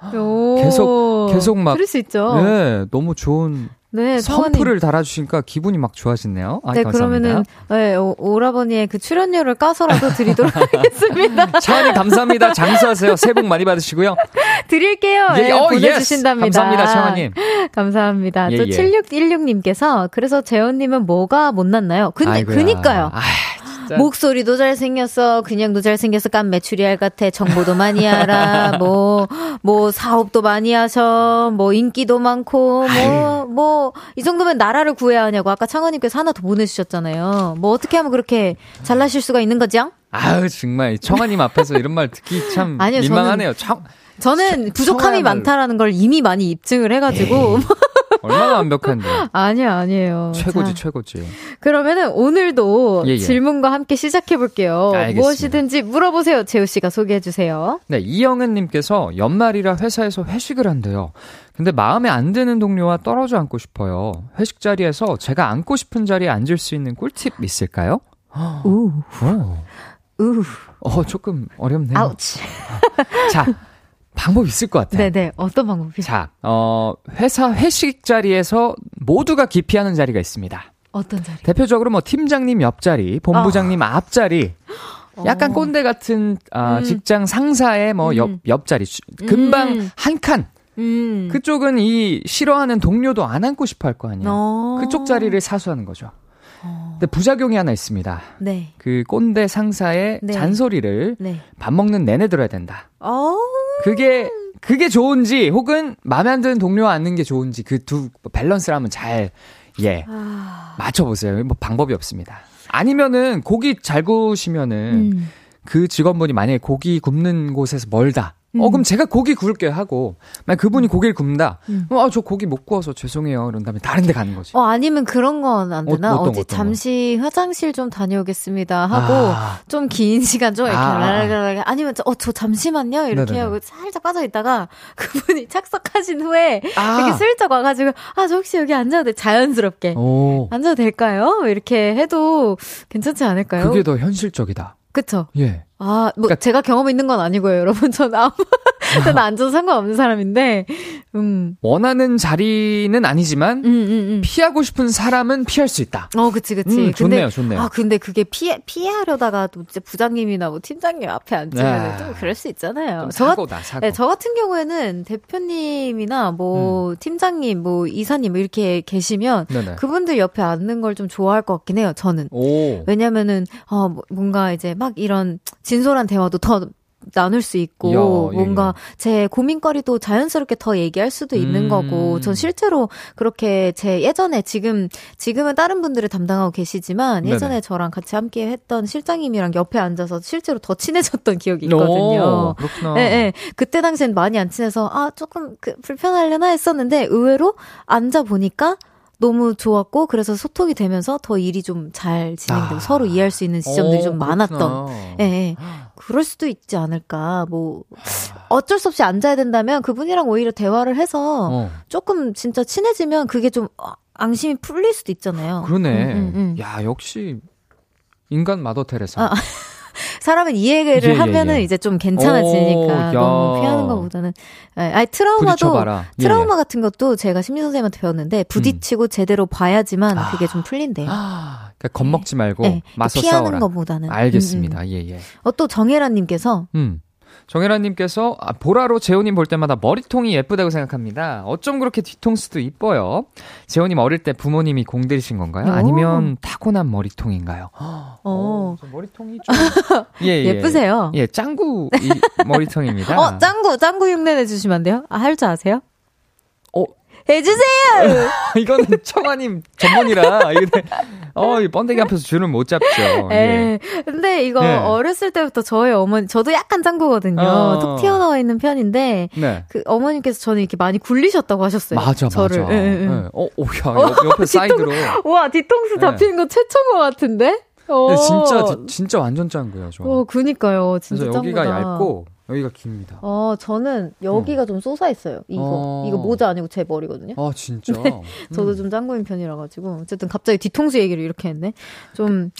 계속 계속 막 그럴 수 있죠. 네, 너무 좋은 네, 선풀을 달아주시니까 기분이 막 좋아지네요. 아, 네, 감사합니다. 그러면은 네, 오, 라버니의그 출연료를 까서라도 드리도록 하겠습니다. 차원이 감사합니다. 장수하세요. 새해 복 많이 받으시고요. 드릴게요. 예, 네, 어, 보내주신답니다. Yes. 감사합니다, 차원님. 감사합니다. 예, 또 예. 7616님께서 그래서 재호님은 뭐가 못났나요? 근데 아이고야. 그니까요. 아이. 진짜. 목소리도 잘생겼어. 그냥도 잘생겼어. 깐 메추리알 같아. 정보도 많이 알아. 뭐, 뭐, 사업도 많이 하셔. 뭐, 인기도 많고. 뭐, 뭐, 이 정도면 나라를 구해야 하냐고. 아까 창원님께서 하나 더 보내주셨잖아요. 뭐, 어떻게 하면 그렇게 잘나실 수가 있는 거죠? 아유, 정말. 청아님 앞에서 이런 말 듣기 참 아니요, 민망하네요. 저는, 저는 부족함이 많다라는 걸 이미 많이 입증을 해가지고. 얼마나 완벽한데. 아니야, 아니에요. 최고지, 자, 최고지. 그러면은 오늘도 예, 예. 질문과 함께 시작해 볼게요. 무엇이든지 물어보세요. 재우 씨가 소개해 주세요. 네, 이영은 님께서 연말이라 회사에서 회식을 한대요. 근데 마음에 안 드는 동료와 떨어져 앉고 싶어요. 회식 자리에서 제가 앉고 싶은 자리에 앉을 수 있는 꿀팁 있을까요? 우. 우. 어, 조금 어렵네요. 아우치. 자, 방법 있을 것 같아요. 네네. 어떤 방법이? 자, 어, 회사 회식 자리에서 모두가 기피하는 자리가 있습니다. 어떤 자리? 대표적으로 뭐 팀장님 옆자리, 본부장님 어. 앞자리, 약간 어. 꼰대 같은 아, 음. 직장 상사의 뭐 옆, 음. 옆자리, 금방 음. 한 칸. 음. 그쪽은 이 싫어하는 동료도 안 앉고 싶어 할 거 아니에요. 어. 그쪽 자리를 사수하는 거죠. 어. 근데 부작용이 하나 있습니다. 네. 그 꼰대 상사의 네. 잔소리를 네. 밥 먹는 내내 들어야 된다. 어. 그게 그게 좋은지 혹은 마음에 안 드는 동료와 앉는 게 좋은지 그 두 밸런스를 한번 잘 예. 아... 맞춰 보세요. 뭐 방법이 없습니다. 아니면은 고기 잘 구우시면은 음. 그 직원분이 만약에 고기 굽는 곳에서 멀다. 음. 어, 그럼 제가 고기 구울게요 하고, 만약 그분이 고기를 굽는다. 음. 어, 저 고기 못 구워서 죄송해요. 이런 다음에 다른 데 가는 거지. 어, 아니면 그런 건 안 되나? 어, 디 잠시 거. 화장실 좀 다녀오겠습니다 하고, 아. 좀긴 시간 좀 이렇게 아. 라라라라 아니면, 어, 저 잠시만요. 이렇게 네네네. 하고 살짝 빠져 있다가, 그분이 착석하신 후에, 아. 이렇게 슬쩍 와 가지고, 아, 저 혹시 여기 앉아도 돼? 자연스럽게. 오. 앉아도 될까요? 이렇게 해도 괜찮지 않을까요? 그게 더 현실적이다. 그쵸? 예. 아, 뭐, 그러니까, 제가 경험 있는 건 아니고요, 여러분. 전 아무, 전 앉아도 상관없는 사람인데, 음. 원하는 자리는 아니지만 음, 음, 음, 피하고 싶은 사람은 피할 수 있다. 어, 그치, 그치. 음, 좋네요, 근데, 좋네요. 아, 근데 그게 피해 피하려다가 또 이제 부장님이나 뭐 팀장님 앞에 앉으면 아, 좀 그럴 수 있잖아요. 저, 사고다, 사고. 네, 저 같은 경우에는 대표님이나 뭐 음. 팀장님, 뭐 이사님 이렇게 계시면 네네. 그분들 옆에 앉는 걸 좀 좋아할 것 같긴 해요. 저는. 오. 왜냐면은 어 뭐, 뭔가 이제 막 이런 진솔한 대화도 더 나눌 수 있고 야, 예, 뭔가 예. 제 고민거리도 자연스럽게 더 얘기할 수도 있는 음. 거고 전 실제로 그렇게 제 예전에 지금 지금은 다른 분들을 담당하고 계시지만 예전에 네네. 저랑 같이 함께 했던 실장님이랑 옆에 앉아서 실제로 더 친해졌던 기억이 있거든요. 오, 그렇구나. 네, 네. 그때 당시엔 많이 안 친해서 아 조금 그 불편하려나 했었는데 의외로 앉아 보니까 너무 좋았고 그래서 소통이 되면서 더 일이 좀 잘 진행되고 아. 서로 이해할 수 있는 지점들이 오, 좀 많았던 예, 예. 그럴 수도 있지 않을까 뭐 어쩔 수 없이 앉아야 된다면 그분이랑 오히려 대화를 해서 어. 조금 진짜 친해지면 그게 좀 앙심이 풀릴 수도 있잖아요. 그러네. 음, 음, 음. 야 역시 인간 마더 테레사. 아. 사람은 이해를 예, 예, 하면은 예. 이제 좀 괜찮아지니까 오, 너무 피하는 것보다는 예, 아니 트라우마도 예, 트라우마 같은 것도 제가 심리 선생님한테 배웠는데 부딪히고 음. 제대로 봐야지만 아, 그게 좀 풀린대요. 아, 그러니까 겁먹지 말고 네, 맞서 피하는 싸워라. 것보다는 알겠습니다. 음, 음. 예 예. 어 또 정혜란님께서 음. 정혜라님께서 아, 보라로 재호님 볼 때마다 머리통이 예쁘다고 생각합니다. 어쩜 그렇게 뒤통수도 이뻐요? 재호님 어릴 때 부모님이 공들이신 건가요? 아니면 타고난 머리통인가요? 어, 어 머리통이 좀 예, 예. 예 쁘세요. 예, 짱구 머리통입니다. 어, 짱구 짱구 흉내 내주시면 안 돼요? 아, 할 줄 아세요? 해주세요! 이거는 청아님 전문이라, 이게, 어, 이 번데기 앞에서 줄을 못 잡죠. 예. 예. 근데 이거 네. 어렸을 때부터 저희 어머니, 저도 약간 짱구거든요. 어. 툭 튀어나와 있는 편인데, 네. 그 어머님께서 저는 이렇게 많이 굴리셨다고 하셨어요. 맞아, 저를. 맞아. 예, 예. 네. 어, 오, 야, 어, 옆에 사이드로. 와, 뒤통수 네. 잡히는 거 최초인 것 같은데? 어. 진짜, 진짜 완전 짱구야, 저. 어, 그니까요. 진짜 그래서 여기가 얇고, 여기가 깁니다. 어, 저는 여기가 어. 좀 솟아 있어요. 이거 어. 이거 모자 아니고 제 머리거든요. 아 진짜. 네. 저도 음. 좀 짱구인 편이라 가지고 어쨌든 갑자기 뒤통수 얘기를 이렇게 했네. 좀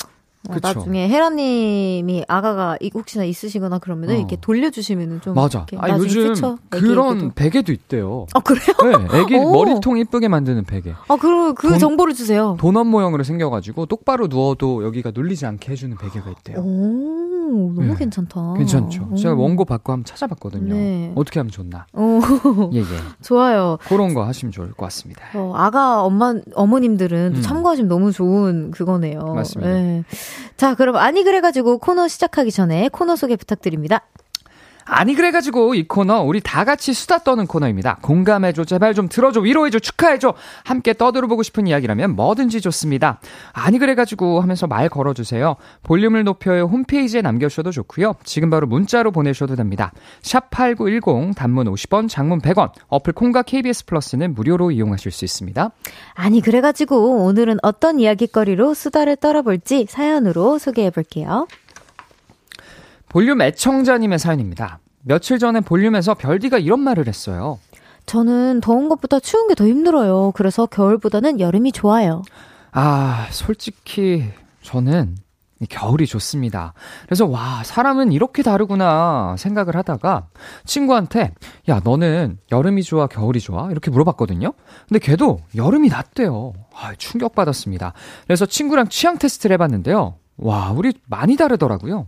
어, 나중에 헤라님이 아가가 혹시나 있으시거나 그러면 어. 이렇게 돌려주시면은 좀 맞아. 아 요즘 그런 베개도 있대요. 아 그래요? 네, 애기 머리통 이쁘게 만드는 베개. 아 그럼 그 돈, 정보를 주세요. 도넛 모형으로 생겨가지고 똑바로 누워도 여기가 눌리지 않게 해주는 베개가 있대요. 오 너무 네. 괜찮다. 괜찮죠. 오. 제가 원고 받고 한번 찾아봤거든요. 네. 어떻게 하면 좋나. 예예. 예. 좋아요. 그런 거 하시면 좋을 것 같습니다. 어, 아가 엄마 어머님들은 음. 참고하시면 너무 좋은 그거네요. 맞습니다. 네. 자, 그럼 아니 그래가지고 코너 시작하기 전에 코너 소개 부탁드립니다. 아니 그래가지고 이 코너 우리 다 같이 수다 떠는 코너입니다. 공감해줘 제발 좀 들어줘 위로해줘 축하해줘 함께 떠들어보고 싶은 이야기라면 뭐든지 좋습니다. 아니 그래가지고 하면서 말 걸어주세요. 볼륨을 높여요 홈페이지에 남겨주셔도 좋고요. 지금 바로 문자로 보내셔도 됩니다. 샵 #8910 단문 50원, 장문 100원. 어플 콩과 KBS 플러스는 무료로 이용하실 수 있습니다. 아니 그래가지고 오늘은 어떤 이야기거리로 수다를 떨어볼지 사연으로 소개해볼게요. 볼륨 애청자님의 사연입니다. 며칠 전에 볼륨에서 별디가 이런 말을 했어요. 저는 더운 것보다 추운 게 더 힘들어요. 그래서 겨울보다는 여름이 좋아요. 아, 솔직히 저는 겨울이 좋습니다. 그래서 와, 사람은 이렇게 다르구나 생각을 하다가 친구한테 야, 너는 여름이 좋아, 겨울이 좋아? 이렇게 물어봤거든요. 근데 걔도 여름이 낫대요. 아, 충격받았습니다. 그래서 친구랑 취향 테스트를 해봤는데요. 와, 우리 많이 다르더라고요.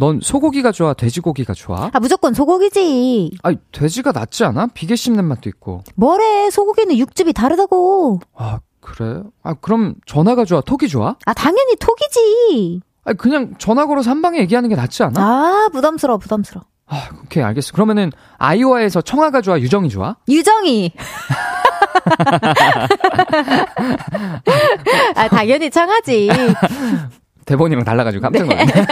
넌 소고기가 좋아, 돼지고기가 좋아? 아, 무조건 소고기지. 아, 돼지가 낫지 않아? 비계 씹는 맛도 있고. 뭐래, 소고기는 육즙이 다르다고. 아, 그래? 아, 그럼 전화가 좋아, 톡이 좋아? 아, 당연히 톡이지. 아, 그냥 전화 걸어서 한 방에 얘기하는 게 낫지 않아? 아, 부담스러워, 부담스러워. 아, 오케이, 알겠어. 그러면은 아이오아에서 청아가 좋아, 유정이 좋아? 유정이. 아, 당연히 청아지. 대본이랑 달라가지고 깜짝 놀랐네. 네.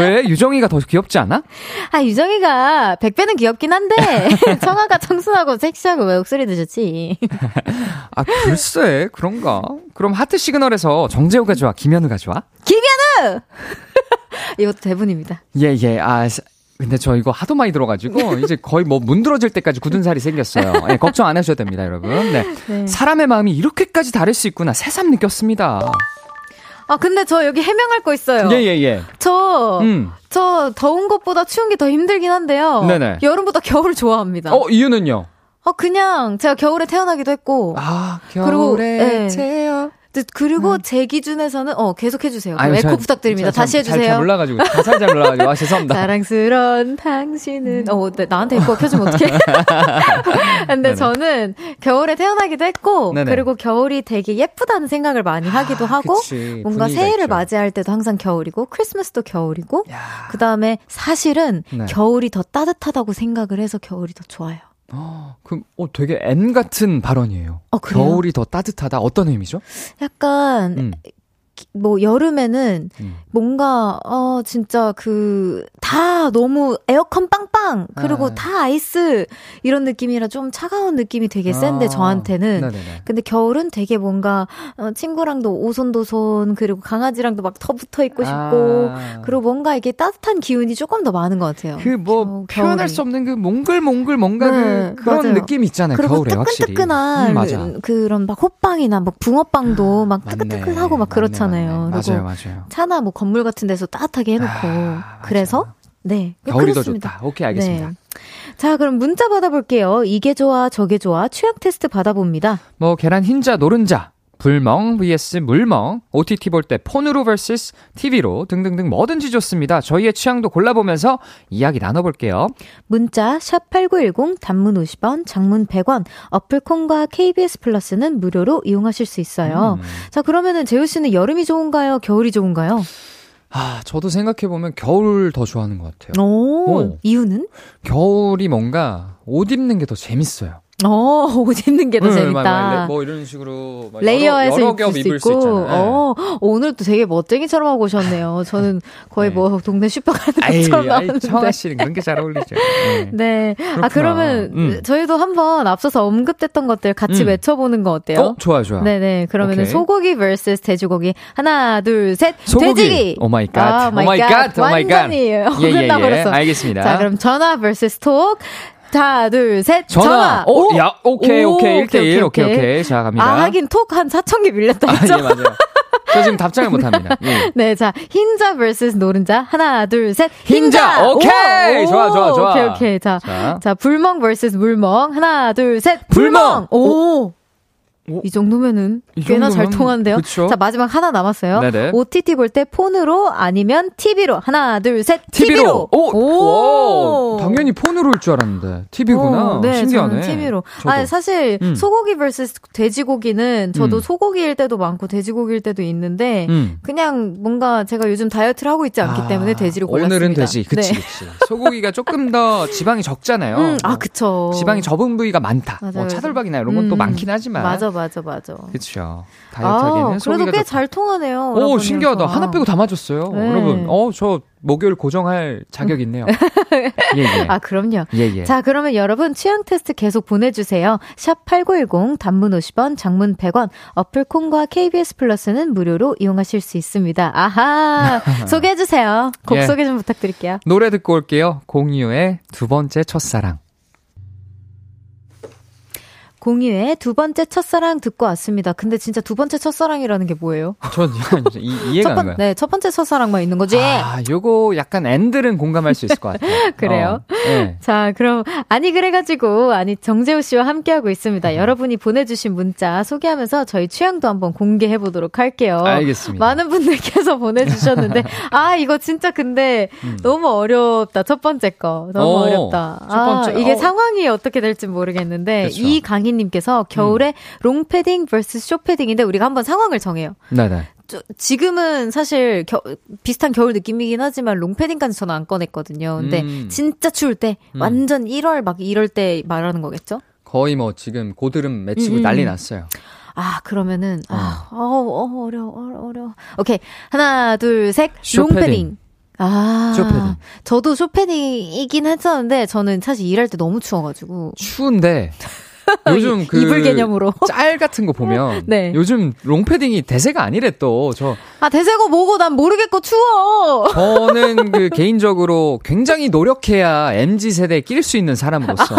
왜? 유정이가 더 귀엽지 않아? 아, 유정이가 100배는 귀엽긴 한데, 청아가 청순하고 섹시하고 왜 목소리도 좋지. 아, 글쎄, 그런가? 그럼 하트 시그널에서 정재호가 좋아, 김현우가 좋아? 김현우! 이것도 대본입니다. 예, 예. 아, 근데 저 이거 하도 많이 들어가지고 이제 거의 뭐 문드러질 때까지 굳은 살이 생겼어요. 네, 걱정 안 하셔도 됩니다, 여러분. 네. 네. 사람의 마음이 이렇게까지 다를 수 있구나 새삼 느꼈습니다. 아, 근데 저 여기 해명할 거 있어요. 예, 예, 예. 저, 음. 저 더운 것보다 추운 게 더 힘들긴 한데요. 네네. 여름보다 겨울 좋아합니다. 어, 이유는요? 어, 그냥 제가 겨울에 태어나기도 했고. 아, 겨울에 그리고, 네. 태어. 그리고 음. 제 기준에서는 어 계속 해주세요. 아유, 에코 잘, 부탁드립니다. 잘, 다시 해주세요. 잘, 잘 몰라가지고 가사 잘 몰라가지고 아 죄송합니다. 사랑스런 당신은 어 네, 나한테 에코 켜주면 어떡해? 근데 네네. 저는 겨울에 태어나기도 했고 네네. 그리고 겨울이 되게 예쁘다는 생각을 많이 아, 하기도 하고 그치, 뭔가 새해를 있죠. 맞이할 때도 항상 겨울이고 크리스마스도 겨울이고 그 다음에 사실은 네. 겨울이 더 따뜻하다고 생각을 해서 겨울이 더 좋아요. 어, 그럼 어 되게 N 같은 발언이에요. 어, 겨울이 더 따뜻하다. 어떤 의미죠? 약간 음. 뭐 여름에는 음. 뭔가 어 진짜 그 다 너무 에어컨 빵빵 그리고 아. 다 아이스 이런 느낌이라 좀 차가운 느낌이 되게 센데 아. 저한테는 네네네. 근데 겨울은 되게 뭔가 어, 친구랑도 오손도손 그리고 강아지랑도 막더 붙어 있고 싶고 아. 그리고 뭔가 이게 따뜻한 기운이 조금 더 많은 것 같아요. 그뭐 표현할 수 없는 그 몽글몽글 뭔가 그 네, 그 그런 맞아요. 느낌 있잖아요. 겨울에 확실히. 뜨끈뜨끈한 음, 맞아. 그런 막 호빵이나 막 붕어빵도 막 뜨끈뜨끈하고 막 그렇잖아요. 맞아요. 맞아요, 맞아요. 차나 뭐 건물 같은 데서 따뜻하게 해놓고 아, 그래서 네 겨울이 더 좋다. 오케이 알겠습니다. 네. 자, 그럼 문자 받아볼게요. 이게 좋아, 저게 좋아, 취향 테스트 받아봅니다. 뭐, 계란 흰자, 노른자, 불멍 vs 물멍, OTT 볼 때 폰으로 vs TV로 등등등 뭐든지 좋습니다. 저희의 취향도 골라보면서 이야기 나눠볼게요. 문자 샵8910 단문 50원, 장문 100원, 어플 콘과 KBS 플러스는 무료로 이용하실 수 있어요. 음. 자, 그러면은 재우 씨는 여름이 좋은가요? 겨울이 좋은가요? 아, 저도 생각해보면 겨울 더 좋아하는 것 같아요. 오, 오. 이유는? 겨울이 뭔가 옷 입는 게 더 재밌어요. 어, 옷 입는 게더 응, 재밌다. 막, 막, 뭐 이런 식으로 레이어해서 여러, 여러 입을 수, 있고. 수 어, 오늘 또 되게 멋쟁이처럼 하고 오셨네요. 저는 거의 네. 뭐 동네 슈퍼 가는 것처럼 나왔는데. 청하 씨는 그런 게 잘 어울리죠. 네. 네. 아 그러면 음. 저희도 한번 앞서서 언급됐던 것들 같이 음. 외쳐보는 거 어때요? 어, 좋아 좋아. 네네. 그러면은 소고기 vs 돼지고기 하나 둘 셋. 소고기. 돼지고기. Oh my god. Oh my god. Oh my god. 완전히 예, 예, 예. 알겠습니다. 자 그럼 전화 vs 톡. 하나, 둘, 셋. 전화. 전화. 오, 야, 오케이, 오, 오케이. 1대1. 오케이, 오케이, 오케이. 자, 갑니다. 아, 하긴 톡 한 4천 개 밀렸다. 아, 예, 맞아요. 저 지금 답장을 못 합니다. 예. 네, 자, 흰자 vs 노른자. 하나, 둘, 셋. 흰자! 흰자! 오케이! 오, 좋아, 좋아, 좋아. 오케이, 오케이. 자, 자, 자 불멍 vs 물멍. 하나, 둘, 셋. 불멍! 불멍! 오! 오? 이 정도면은 이 꽤나 잘 통하는데요. 그쵸? 자 마지막 하나 남았어요. 네네. OTT 볼 때 폰으로 아니면 TV로 하나 둘 셋 TV로. TV로. 오, 오! 당연히 폰으로일 줄 알았는데 TV구나. 오, 네, 신기하네. TV로. 아 사실 음. 소고기 vs 돼지고기는 저도 음. 소고기일 때도 많고 돼지고기일 때도 있는데 음. 그냥 뭔가 제가 요즘 다이어트를 하고 있지 않기 아, 때문에 돼지를 골랐습니다. 오늘은 돼지. 그치 네. 그치. 소고기가 조금 더 지방이 적잖아요. 음, 아 그쵸. 지방이 적은 부위가 많다. 뭐 맞아요. 뭐 차돌박이나 이런 건또 음. 많긴 하지만. 맞아 맞아 맞아. 그렇죠. 다이어트하기는 아, 그래도 꽤 잘 통하네요. 오 신기하다. 하나 빼고 다 맞았어요. 네. 여러분, 어 저 목요일 고정할 자격 있네요. 예, 예. 아, 그럼요. 예, 예. 자, 그러면 여러분 취향 테스트 계속 보내주세요. 샵 8910 단문 50원, 장문 100원, 어플 콩과 KBS 플러스는 무료로 이용하실 수 있습니다. 아하! 소개해주세요. 곡 예. 소개 좀 부탁드릴게요. 노래 듣고 올게요. 공유의 두 번째 첫사랑. 공유의 두 번째 첫사랑 듣고 왔습니다. 근데 진짜 두 번째 첫사랑이라는 게 뭐예요? 전 이, 이해가 안 가요. 네, 첫 번째 첫사랑만 있는 거지. 아, 요거 약간 앤들은 공감할 수 있을 것 같아요. 그래요? 어, 네. 자, 그럼 아니 그래가지고 아니 정재우 씨와 함께하고 있습니다. 음. 여러분이 보내주신 문자 소개하면서 저희 취향도 한번 공개해 보도록 할게요. 알겠습니다. 많은 분들께서 보내주셨는데 아 이거 진짜 근데 음. 너무 어렵다. 첫 번째 거 너무 오, 어렵다. 첫 번째 아, 이게 어. 상황이 어떻게 될지 모르겠는데 그쵸. 이 강의 이민님께서 겨울에 음. 롱패딩 vs 숏패딩인데 우리가 한번 상황을 정해요. 네네. 지금은 사실 겨, 비슷한 겨울 느낌이긴 하지만 롱패딩까지 저는 안 꺼냈거든요. 근데 음. 진짜 추울 때 음. 완전 1월 막 이럴 때 말하는 거겠죠? 거의 뭐 지금 고드름 맺히고 음. 난리 났어요. 아, 그러면은, 아, 어, 어, 어려워, 어려워, 어려워. 오케이. 하나, 둘, 셋. 숏패딩. 롱패딩. 아, 숏패딩. 저도 숏패딩이긴 했었는데, 저는 사실 일할 때 너무 추워가지고. 추운데, 요즘 그 이불 개념으로 짤 같은 거 보면 네. 요즘 롱패딩이 대세가 아니래 또 저 아 대세고 뭐고 난 모르겠고 추워. 저는 그 개인적으로 굉장히 노력해야 mz 세대에 낄 수 있는 사람으로서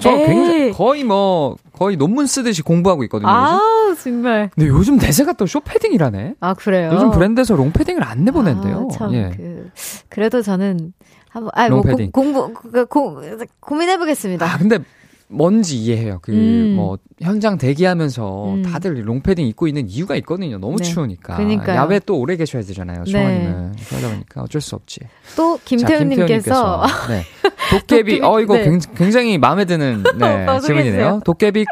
저 굉장히 거의 뭐 거의 논문 쓰듯이 공부하고 있거든요. 아 정말. 근데 요즘 대세가 또 쇼패딩이라네. 아 그래요. 요즘 브랜드에서 롱패딩을 안 내보낸대요. 아, 참 예. 그, 그래도 저는 한번 아뭐 공부 그, 고, 고민해 보겠습니다. 아 근데 뭔지 이해해요. 그, 음. 뭐, 현장 대기하면서 음. 다들 롱패딩 입고 있는 이유가 있거든요. 너무 네. 추우니까. 그러니까요. 야외 또 오래 계셔야 되잖아요. 청아님은. 네. 그러다 보니까 어쩔 수 없지. 또, 김태훈님께서. 네. 도깨비, 어, 이거 네. 굉장히 마음에 드는, 네, 질문이네요. 도깨비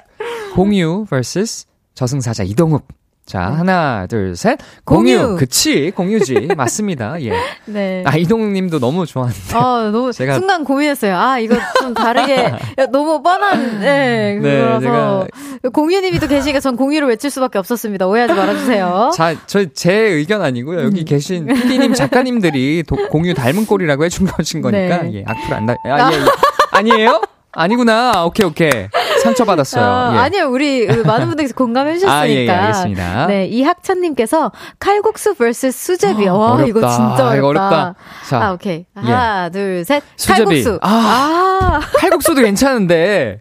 공유 vs 저승사자 이동욱. 자, 네. 하나, 둘, 셋. 공유. 공유. 그치, 공유지. 맞습니다. 예. 네. 아, 이동 님도 너무 좋아하는데. 아, 너무, 제가... 순간 고민했어요. 아, 이거 좀 다르게, 너무 뻔한, 네, 네 그거라서. 제가... 공유 님이 또 계시니까 전 공유를 외칠 수밖에 없었습니다. 오해하지 말아 주세요. 자, 저, 제 의견 아니고요. 여기 음. 계신 PD님, 작가님들이 도, 공유 닮은 꼴이라고 해준 것인 거니까, 네. 예, 악플 안 다, 아, 예, 예. 아니에요? 아니구나. 오케이, 오케이. 상처받았어요. 어, 예. 아니요, 우리 많은 분들께서 공감해 주셨으니까. 아, 예, 예, 알겠습니다. 네, 이학찬님께서 칼국수 vs 수제비. 와, 어렵다. 이거 진짜 어렵다. 이거 어렵다. 자, 아, 오케이. 하나, 예. 둘, 셋. 수제비. 칼국수. 아, 아. 칼국수도 괜찮은데.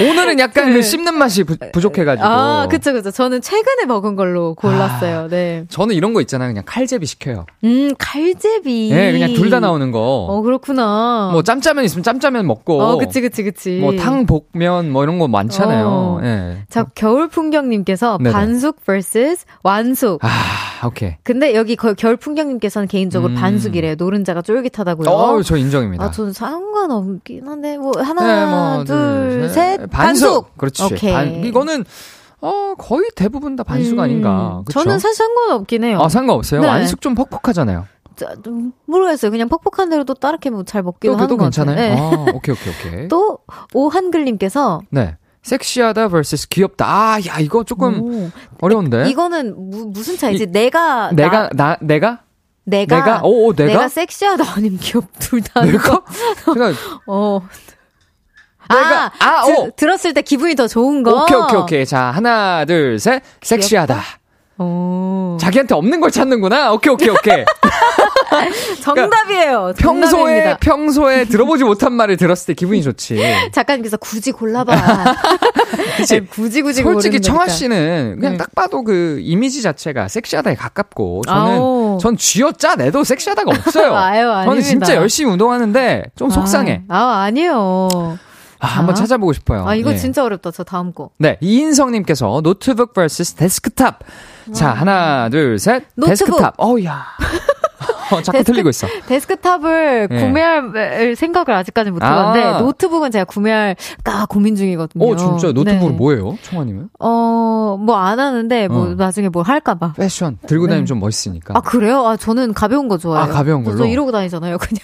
오늘은 약간 그 네. 그 씹는 맛이 부, 족해가지고 아, 그쵸, 그쵸. 저는 최근에 먹은 걸로 골랐어요. 아, 네. 저는 이런 거 있잖아요. 그냥 칼제비 시켜요. 음, 칼제비. 네, 그냥 둘 다 나오는 거. 어, 그렇구나. 뭐 짬짜면 있으면 짬짜면 먹고. 어, 그치, 그치, 그치. 뭐 탕, 볶면 뭐 이런 거 많잖아요. 어. 네. 자, 겨울풍경님께서 반숙 vs 완숙. 아, 오케이. 근데 여기 겨울 풍경님께서는 개인적으로 음. 반숙이래요. 노른자가 쫄깃하다고요. 어, 저 인정입니다. 아, 저는 상관없긴 한데, 뭐, 하나, 네, 뭐, 둘, 둘, 셋. 반숙. 반숙. 그렇지. 오케이. 반, 이거는 어, 거의 대부분 다 반숙 음, 아닌가. 그쵸? 저는 사실 상관없긴 해요. 아, 상관없어요? 네. 완숙 좀 퍽퍽하잖아요. 자, 모르겠어요. 그냥 퍽퍽한 대로 또 따르게 뭐 잘 먹기도 하는 것 괜찮아요? 같아요. 네. 아, 오케이, 오케이, 오케이. 또, 오한글님께서. 네. 섹시하다 vs 귀엽다. 아, 야, 이거 조금 오. 어려운데. 이거는 무, 무슨 차이지? 이, 내가. 내가, 나, 나 내가? 내가, 내가, 오, 오, 내가? 내가 섹시하다 아니면 귀엽 둘다 내가? 제가 어 내가 아, 아 드, 오. 들었을 때 기분이 더 좋은 거. 오케이 오케이 오케이. 자 하나 둘 셋. 섹시하다. 오. 자기한테 없는 걸 찾는구나. 오케이 오케이 오케이. 정답이에요. 그러니까 평소에 평소에 들어보지 못한 말을 들었을 때 기분이 좋지. 작가님께서 굳이 골라봐. 그치? 굳이 굳이 솔직히 청아 씨는 그냥 네. 딱 봐도 그 이미지 자체가 섹시하다에 가깝고 저는 아오. 전 쥐어짜 내도 섹시하다가 없어요. 아유, 저는 진짜 열심히 운동하는데 좀 속상해. 아, 아 아니에요. 아, 한번 찾아보고 싶어요. 아, 이거 네. 진짜 어렵다. 저 다음 거. 네. 이인성님께서 노트북 vs 데스크탑. 자, 하나, 둘, 셋. 노트북. 데스크탑. 어우, 야. 어, 자꾸 데스크, 틀리고 있어. 데스크탑을 네. 구매할 생각을 아직까지 못 해봤는데, 아~ 노트북은 제가 구매할까 고민 중이거든요. 어, 진짜 노트북 네. 뭐예요? 청하님은? 어, 뭐 안 하는데, 뭐 어. 나중에 뭘 할까봐. 패션. 들고 다니면 네. 좀 멋있으니까. 아, 그래요? 아, 저는 가벼운 거 좋아해요. 아, 가벼운 걸로? 저 이러고 다니잖아요, 그냥.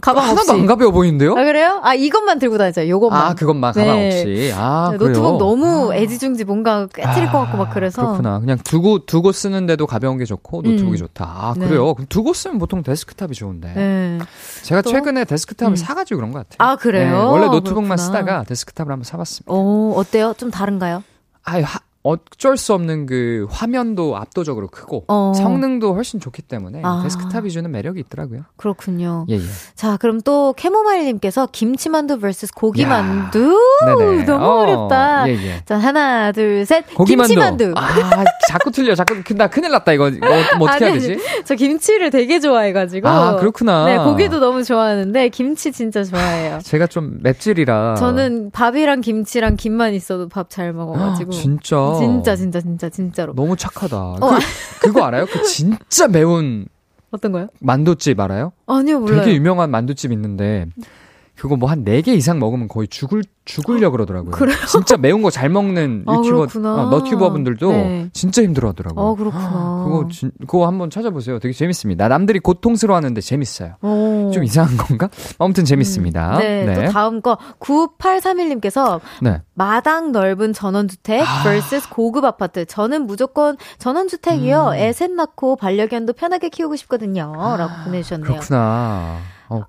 가방 하나도 없이. 안 가벼워 보이는데요? 아, 그래요? 아, 이것만 들고 다니죠. 요것만. 아, 그것만 가방 네. 없이. 아, 노트북 너무 아. 애지중지 뭔가 깨트릴 아, 것 같고 막 그래서. 그렇구나. 그냥 두고 두고 쓰는데도 가벼운 게 좋고 노트북이 음. 좋다. 아, 네. 그래요. 그럼 두고 쓰면 보통 데스크탑이 좋은데. 네. 제가 또? 최근에 데스크탑을 음. 사 가지고 그런 것 같아요. 아, 그래요? 네, 원래 노트북만 그렇구나. 쓰다가 데스크탑을 한번 사 봤습니다. 오, 어때요? 좀 다른가요? 아유, 하, 어쩔 수 없는 그 화면도 압도적으로 크고 어. 성능도 훨씬 좋기 때문에 아. 데스크탑이 주는 매력이 있더라고요. 그렇군요. 예, 예. 자, 그럼 또 캐모마일님께서 김치만두 vs 고기만두 너무 어. 렵다 예, 예. 자, 하나, 둘, 셋. 고기만두. 김치만두. 아, 자꾸 틀려. 자꾸 나 큰일 났다 이거. 이거 뭐 어떻게 아니, 해야 되지? 저 김치를 되게 좋아해가지고. 아, 그렇구나. 네, 고기도 너무 좋아하는데 김치 진짜 좋아해요. 제가 좀 맵찔이라. 저는 밥이랑 김치랑 김만 있어도 밥 잘 먹어가지고. 진짜. 진짜 진짜 진짜 진짜로. 너무 착하다. 어. 그, 그거 알아요? 그 진짜 매운 어떤 거요? 만두집 알아요? 아니요, 몰라요. 되게 유명한 만두집 있는데 그거 뭐 한 4개 이상 먹으면 거의 죽을, 죽으려 그러더라고요. 그래요? 진짜 매운 거 잘 먹는 아, 유튜버, 어, 너튜버 분들도 네. 진짜 힘들어 하더라고요. 아, 그렇구나. 그거, 진, 그거 한번 찾아보세요. 되게 재밌습니다. 남들이 고통스러워 하는데 재밌어요. 오. 좀 이상한 건가? 아무튼 재밌습니다. 음. 네, 네, 또 다음 거. 9831님께서 네. 마당 넓은 전원주택 아. vs 고급 아파트. 저는 무조건 전원주택이요. 음. 애셋 낳고 반려견도 편하게 키우고 싶거든요. 라고 보내주셨네요. 그렇구나. 어.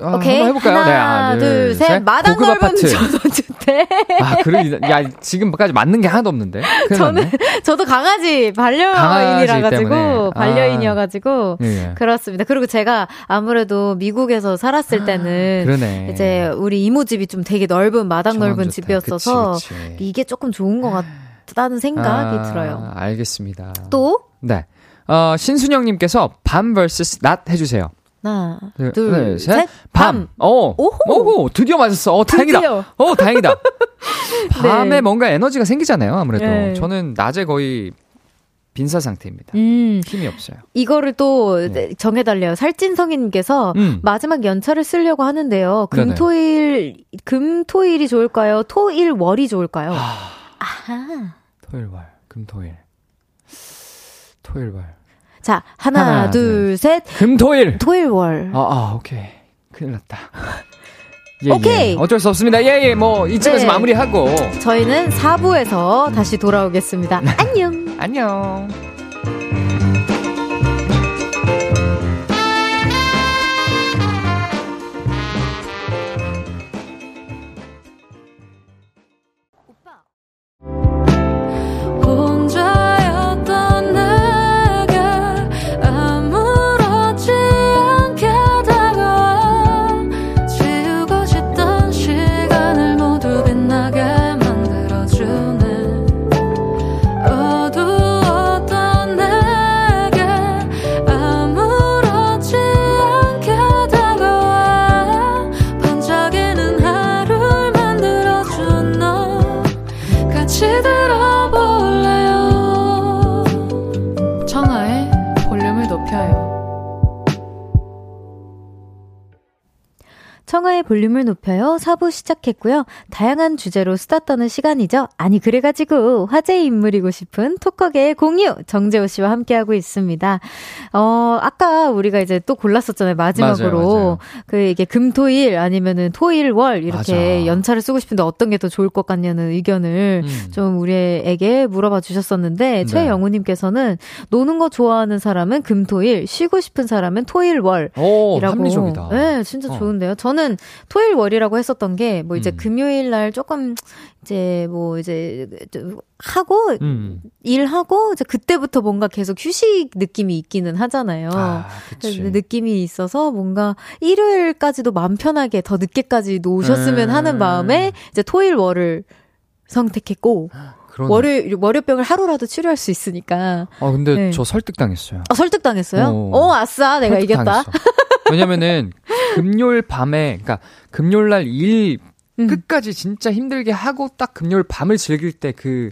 아, 오케이. 해볼까요? 하나, 네, 하나 둘, 셋. 셋. 마당 넓은 아파트. 전원주택. 아, 그래. 야, 지금까지 맞는 게 하나도 없는데. 저는, 났네. 저도 강아지 반려인이라 가지고, 반려인이어가지고, 아, 예. 그렇습니다. 그리고 제가 아무래도 미국에서 살았을 때는, 그러네. 이제 우리 이모집이 좀 되게 넓은, 마당 넓은 집이었어서, 그치, 그치. 이게 조금 좋은 것 같다는 생각이 아, 들어요. 알겠습니다. 또? 네. 어, 신순영님께서 밤 vs 낮 해주세요. 하나, 둘, 둘 셋. 셋. 밤. 어. 오호. 오호. 드디어 맞았어. 어, 다행이다. 드디어. 어, 다행이다. 밤에 네. 뭔가 에너지가 생기잖아요, 아무래도. 네. 저는 낮에 거의 빈사 상태입니다. 음. 힘이 없어요. 이거를 또 네. 정해달래요. 살찐 성인께서 음. 마지막 연차를 쓰려고 하는데요. 금 토 일, 금 토 일이 좋을까요? 토 일, 월이 좋을까요? 아. 아하. 토 일, 월. 금 토 일. 토 일, 월. 자, 하나, 하나 둘, 둘, 셋. 금 토 일. 토일 월. 아, 아, 오케이. 큰일 났다. 예, 오케이. 예. 어쩔 수 없습니다. 예, 예. 뭐, 이쯤에서 네. 마무리하고. 저희는 4부에서 다시 돌아오겠습니다. 안녕. 안녕. 볼륨을 높여요. 4부 시작했고요. 다양한 주제로 수다 떠는 시간이죠. 아니, 그래가지고 화제의 인물이고 싶은 토커계의 공유 정재호 씨와 함께하고 있습니다. 어, 아까 우리가 이제 또 골랐었잖아요. 마지막으로. 맞아요, 맞아요. 그 이게 금 토 일 아니면은 토 일 월 이렇게 맞아. 연차를 쓰고 싶은데 어떤 게 더 좋을 것 같냐는 의견을 음. 좀 우리에게 물어봐 주셨었는데 네. 최영우님께서는 노는 거 좋아하는 사람은 금 토 일, 쉬고 싶은 사람은 토 일 월이라고. 합리적이다. 네, 진짜 어. 좋은데요. 저는 토일 월이라고 했었던 게 뭐 이제 음. 금요일 날 조금 이제 뭐 이제 하고 음. 일하고 이제 그때부터 뭔가 계속 휴식 느낌이 있기는 하잖아요. 아, 느낌이 있어서 뭔가 일요일까지도 마음 편하게 더 늦게까지 노셨으면 음. 하는 마음에 이제 토일 월을 선택했고 월요 월요병을 하루라도 치료할 수 있으니까. 아 근데 네. 저 설득당했어요. 아 설득당했어요? 어, 어 아싸 내가 이겼다. 왜냐면은 금요일 밤에 그러니까 금요일 날일 음. 끝까지 진짜 힘들게 하고 딱 금요일 밤을 즐길 때그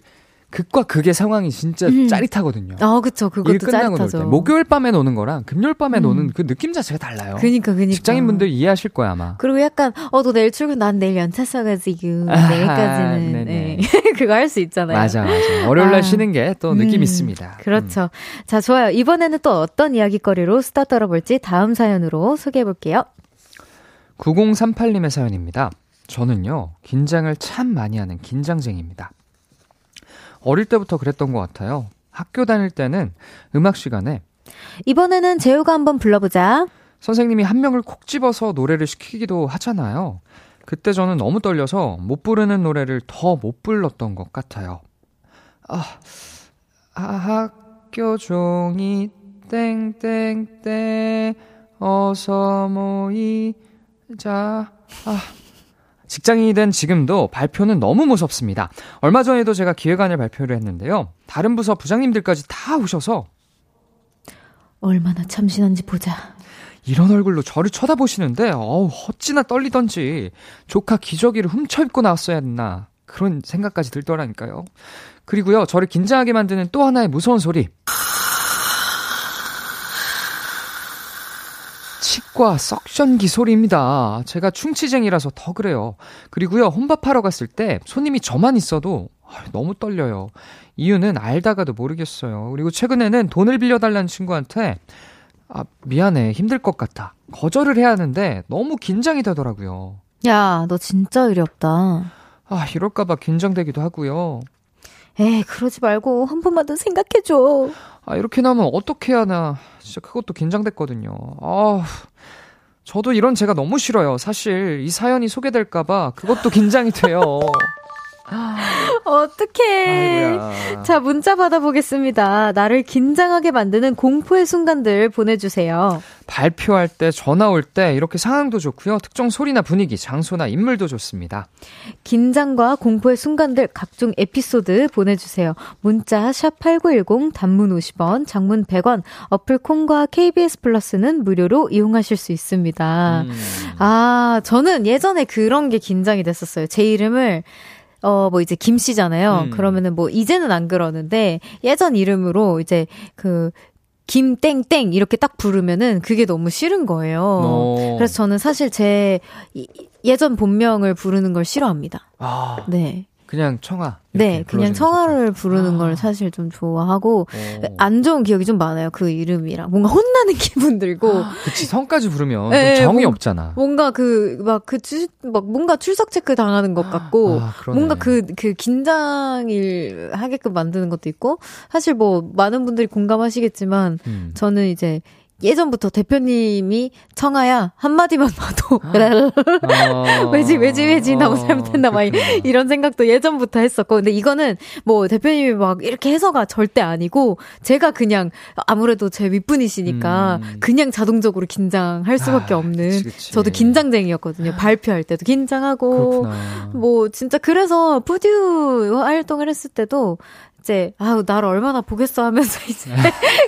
극과 극의 상황이 진짜 음. 짜릿하거든요. 아, 그쵸. 그것도 짜릿하죠. 목요일 밤에 노는 거랑 금요일 밤에 음. 노는 그 느낌 자체가 달라요. 그니까, 그니까. 직장인분들 이해하실 거야, 아마. 그리고 약간, 어, 너 내일 출근, 난 내일 연차 써가지고, 아, 내일까지는, 네. 그거 할 수 있잖아요. 맞아, 맞아. 월요일날 아. 쉬는 게 또 느낌 음. 있습니다. 그렇죠. 음. 자, 좋아요. 이번에는 또 어떤 이야기거리로 스타 떨어볼지 다음 사연으로 소개해볼게요. 9038님의 사연입니다. 저는요, 긴장을 참 많이 하는 긴장쟁입니다. 어릴 때부터 그랬던 것 같아요. 학교 다닐 때는 음악 시간에 이번에는 재우가 한번 불러보자. 선생님이 한 명을 콕 집어서 노래를 시키기도 하잖아요. 그때 저는 너무 떨려서 못 부르는 노래를 더 못 불렀던 것 같아요. 아, 아 학교 종이 땡땡땡 어서 모이 자. 아. 직장인이 된 지금도 발표는 너무 무섭습니다. 얼마 전에도 제가 기획안을 발표를 했는데요. 다른 부서 부장님들까지 다 오셔서 얼마나 참신한지 보자. 이런 얼굴로 저를 쳐다보시는데 어우 어찌나 떨리던지 조카 기저귀를 훔쳐 입고 나왔어야 했나 그런 생각까지 들더라니까요. 그리고요 저를 긴장하게 만드는 또 하나의 무서운 소리. 치과 석션기 소리입니다. 제가 충치쟁이라서 더 그래요. 그리고요, 혼밥하러 갔을 때 손님이 저만 있어도 너무 떨려요. 이유는 알다가도 모르겠어요. 그리고 최근에는 돈을 빌려달라는 친구한테 아, 미안해. 힘들 것 같아. 거절을 해야 하는데 너무 긴장이 되더라고요. 야, 너 진짜 의리 없다. 아, 이럴까봐 긴장되기도 하고요. 에이, 그러지 말고 한 번만 더 생각해줘. 아, 이렇게 나면 어떻게 하나. 진짜 그것도 긴장됐거든요. 아, 저도 이런 제가 너무 싫어요. 사실 이 사연이 소개될까봐 그것도 긴장이 돼요. 어떡해. 자, 문자 받아보겠습니다. 나를 긴장하게 만드는 공포의 순간들 보내주세요. 발표할 때, 전화 올 때 이렇게 상황도 좋고요. 특정 소리나 분위기, 장소나 인물도 좋습니다. 긴장과 공포의 순간들 각종 에피소드 보내주세요. 문자 샵8910 단문 50원, 장문 100원, 어플 콩과 KBS 플러스는 무료로 이용하실 수 있습니다. 음. 아, 저는 예전에 그런 게 긴장이 됐었어요. 제 이름을 어, 뭐 이제 김 씨잖아요. 음. 그러면은 뭐 이제는 안 그러는데 예전 이름으로 이제 그 김땡땡 이렇게 딱 부르면은 그게 너무 싫은 거예요. 오. 어. 그래서 저는 사실 제 예전 본명을 부르는 걸 싫어합니다. 아. 네. 그냥 청아. 네, 그냥 청아를 부르는 아. 걸 사실 좀 좋아하고 오. 안 좋은 기억이 좀 많아요. 그 이름이랑 뭔가 혼나는 기분 들고. 아, 그치 성까지 부르면 네, 정이 뭔, 없잖아. 뭔가 그 막 그막 그 뭔가 출석 체크 당하는 것 같고 아, 뭔가 그그 그 긴장을 하게끔 만드는 것도 있고 사실 뭐 많은 분들이 공감하시겠지만 음. 저는 이제 예전부터 대표님이 청아야 한마디만 봐도 아. 왜지 왜지 왜지 나뭐 잘못했나 막 이런 생각도 예전부터 했었고 근데 이거는 뭐 대표님이 막 이렇게 해서가 절대 아니고 제가 그냥 아무래도 제 윗분이시니까 음. 그냥 자동적으로 긴장할 수밖에 아, 없는 그치, 그치. 저도 긴장쟁이였거든요 발표할 때도 긴장하고 그렇구나. 뭐 진짜 그래서 푸듀 활동을 했을 때도 이제 아우 나를 얼마나 보겠어 하면서 이제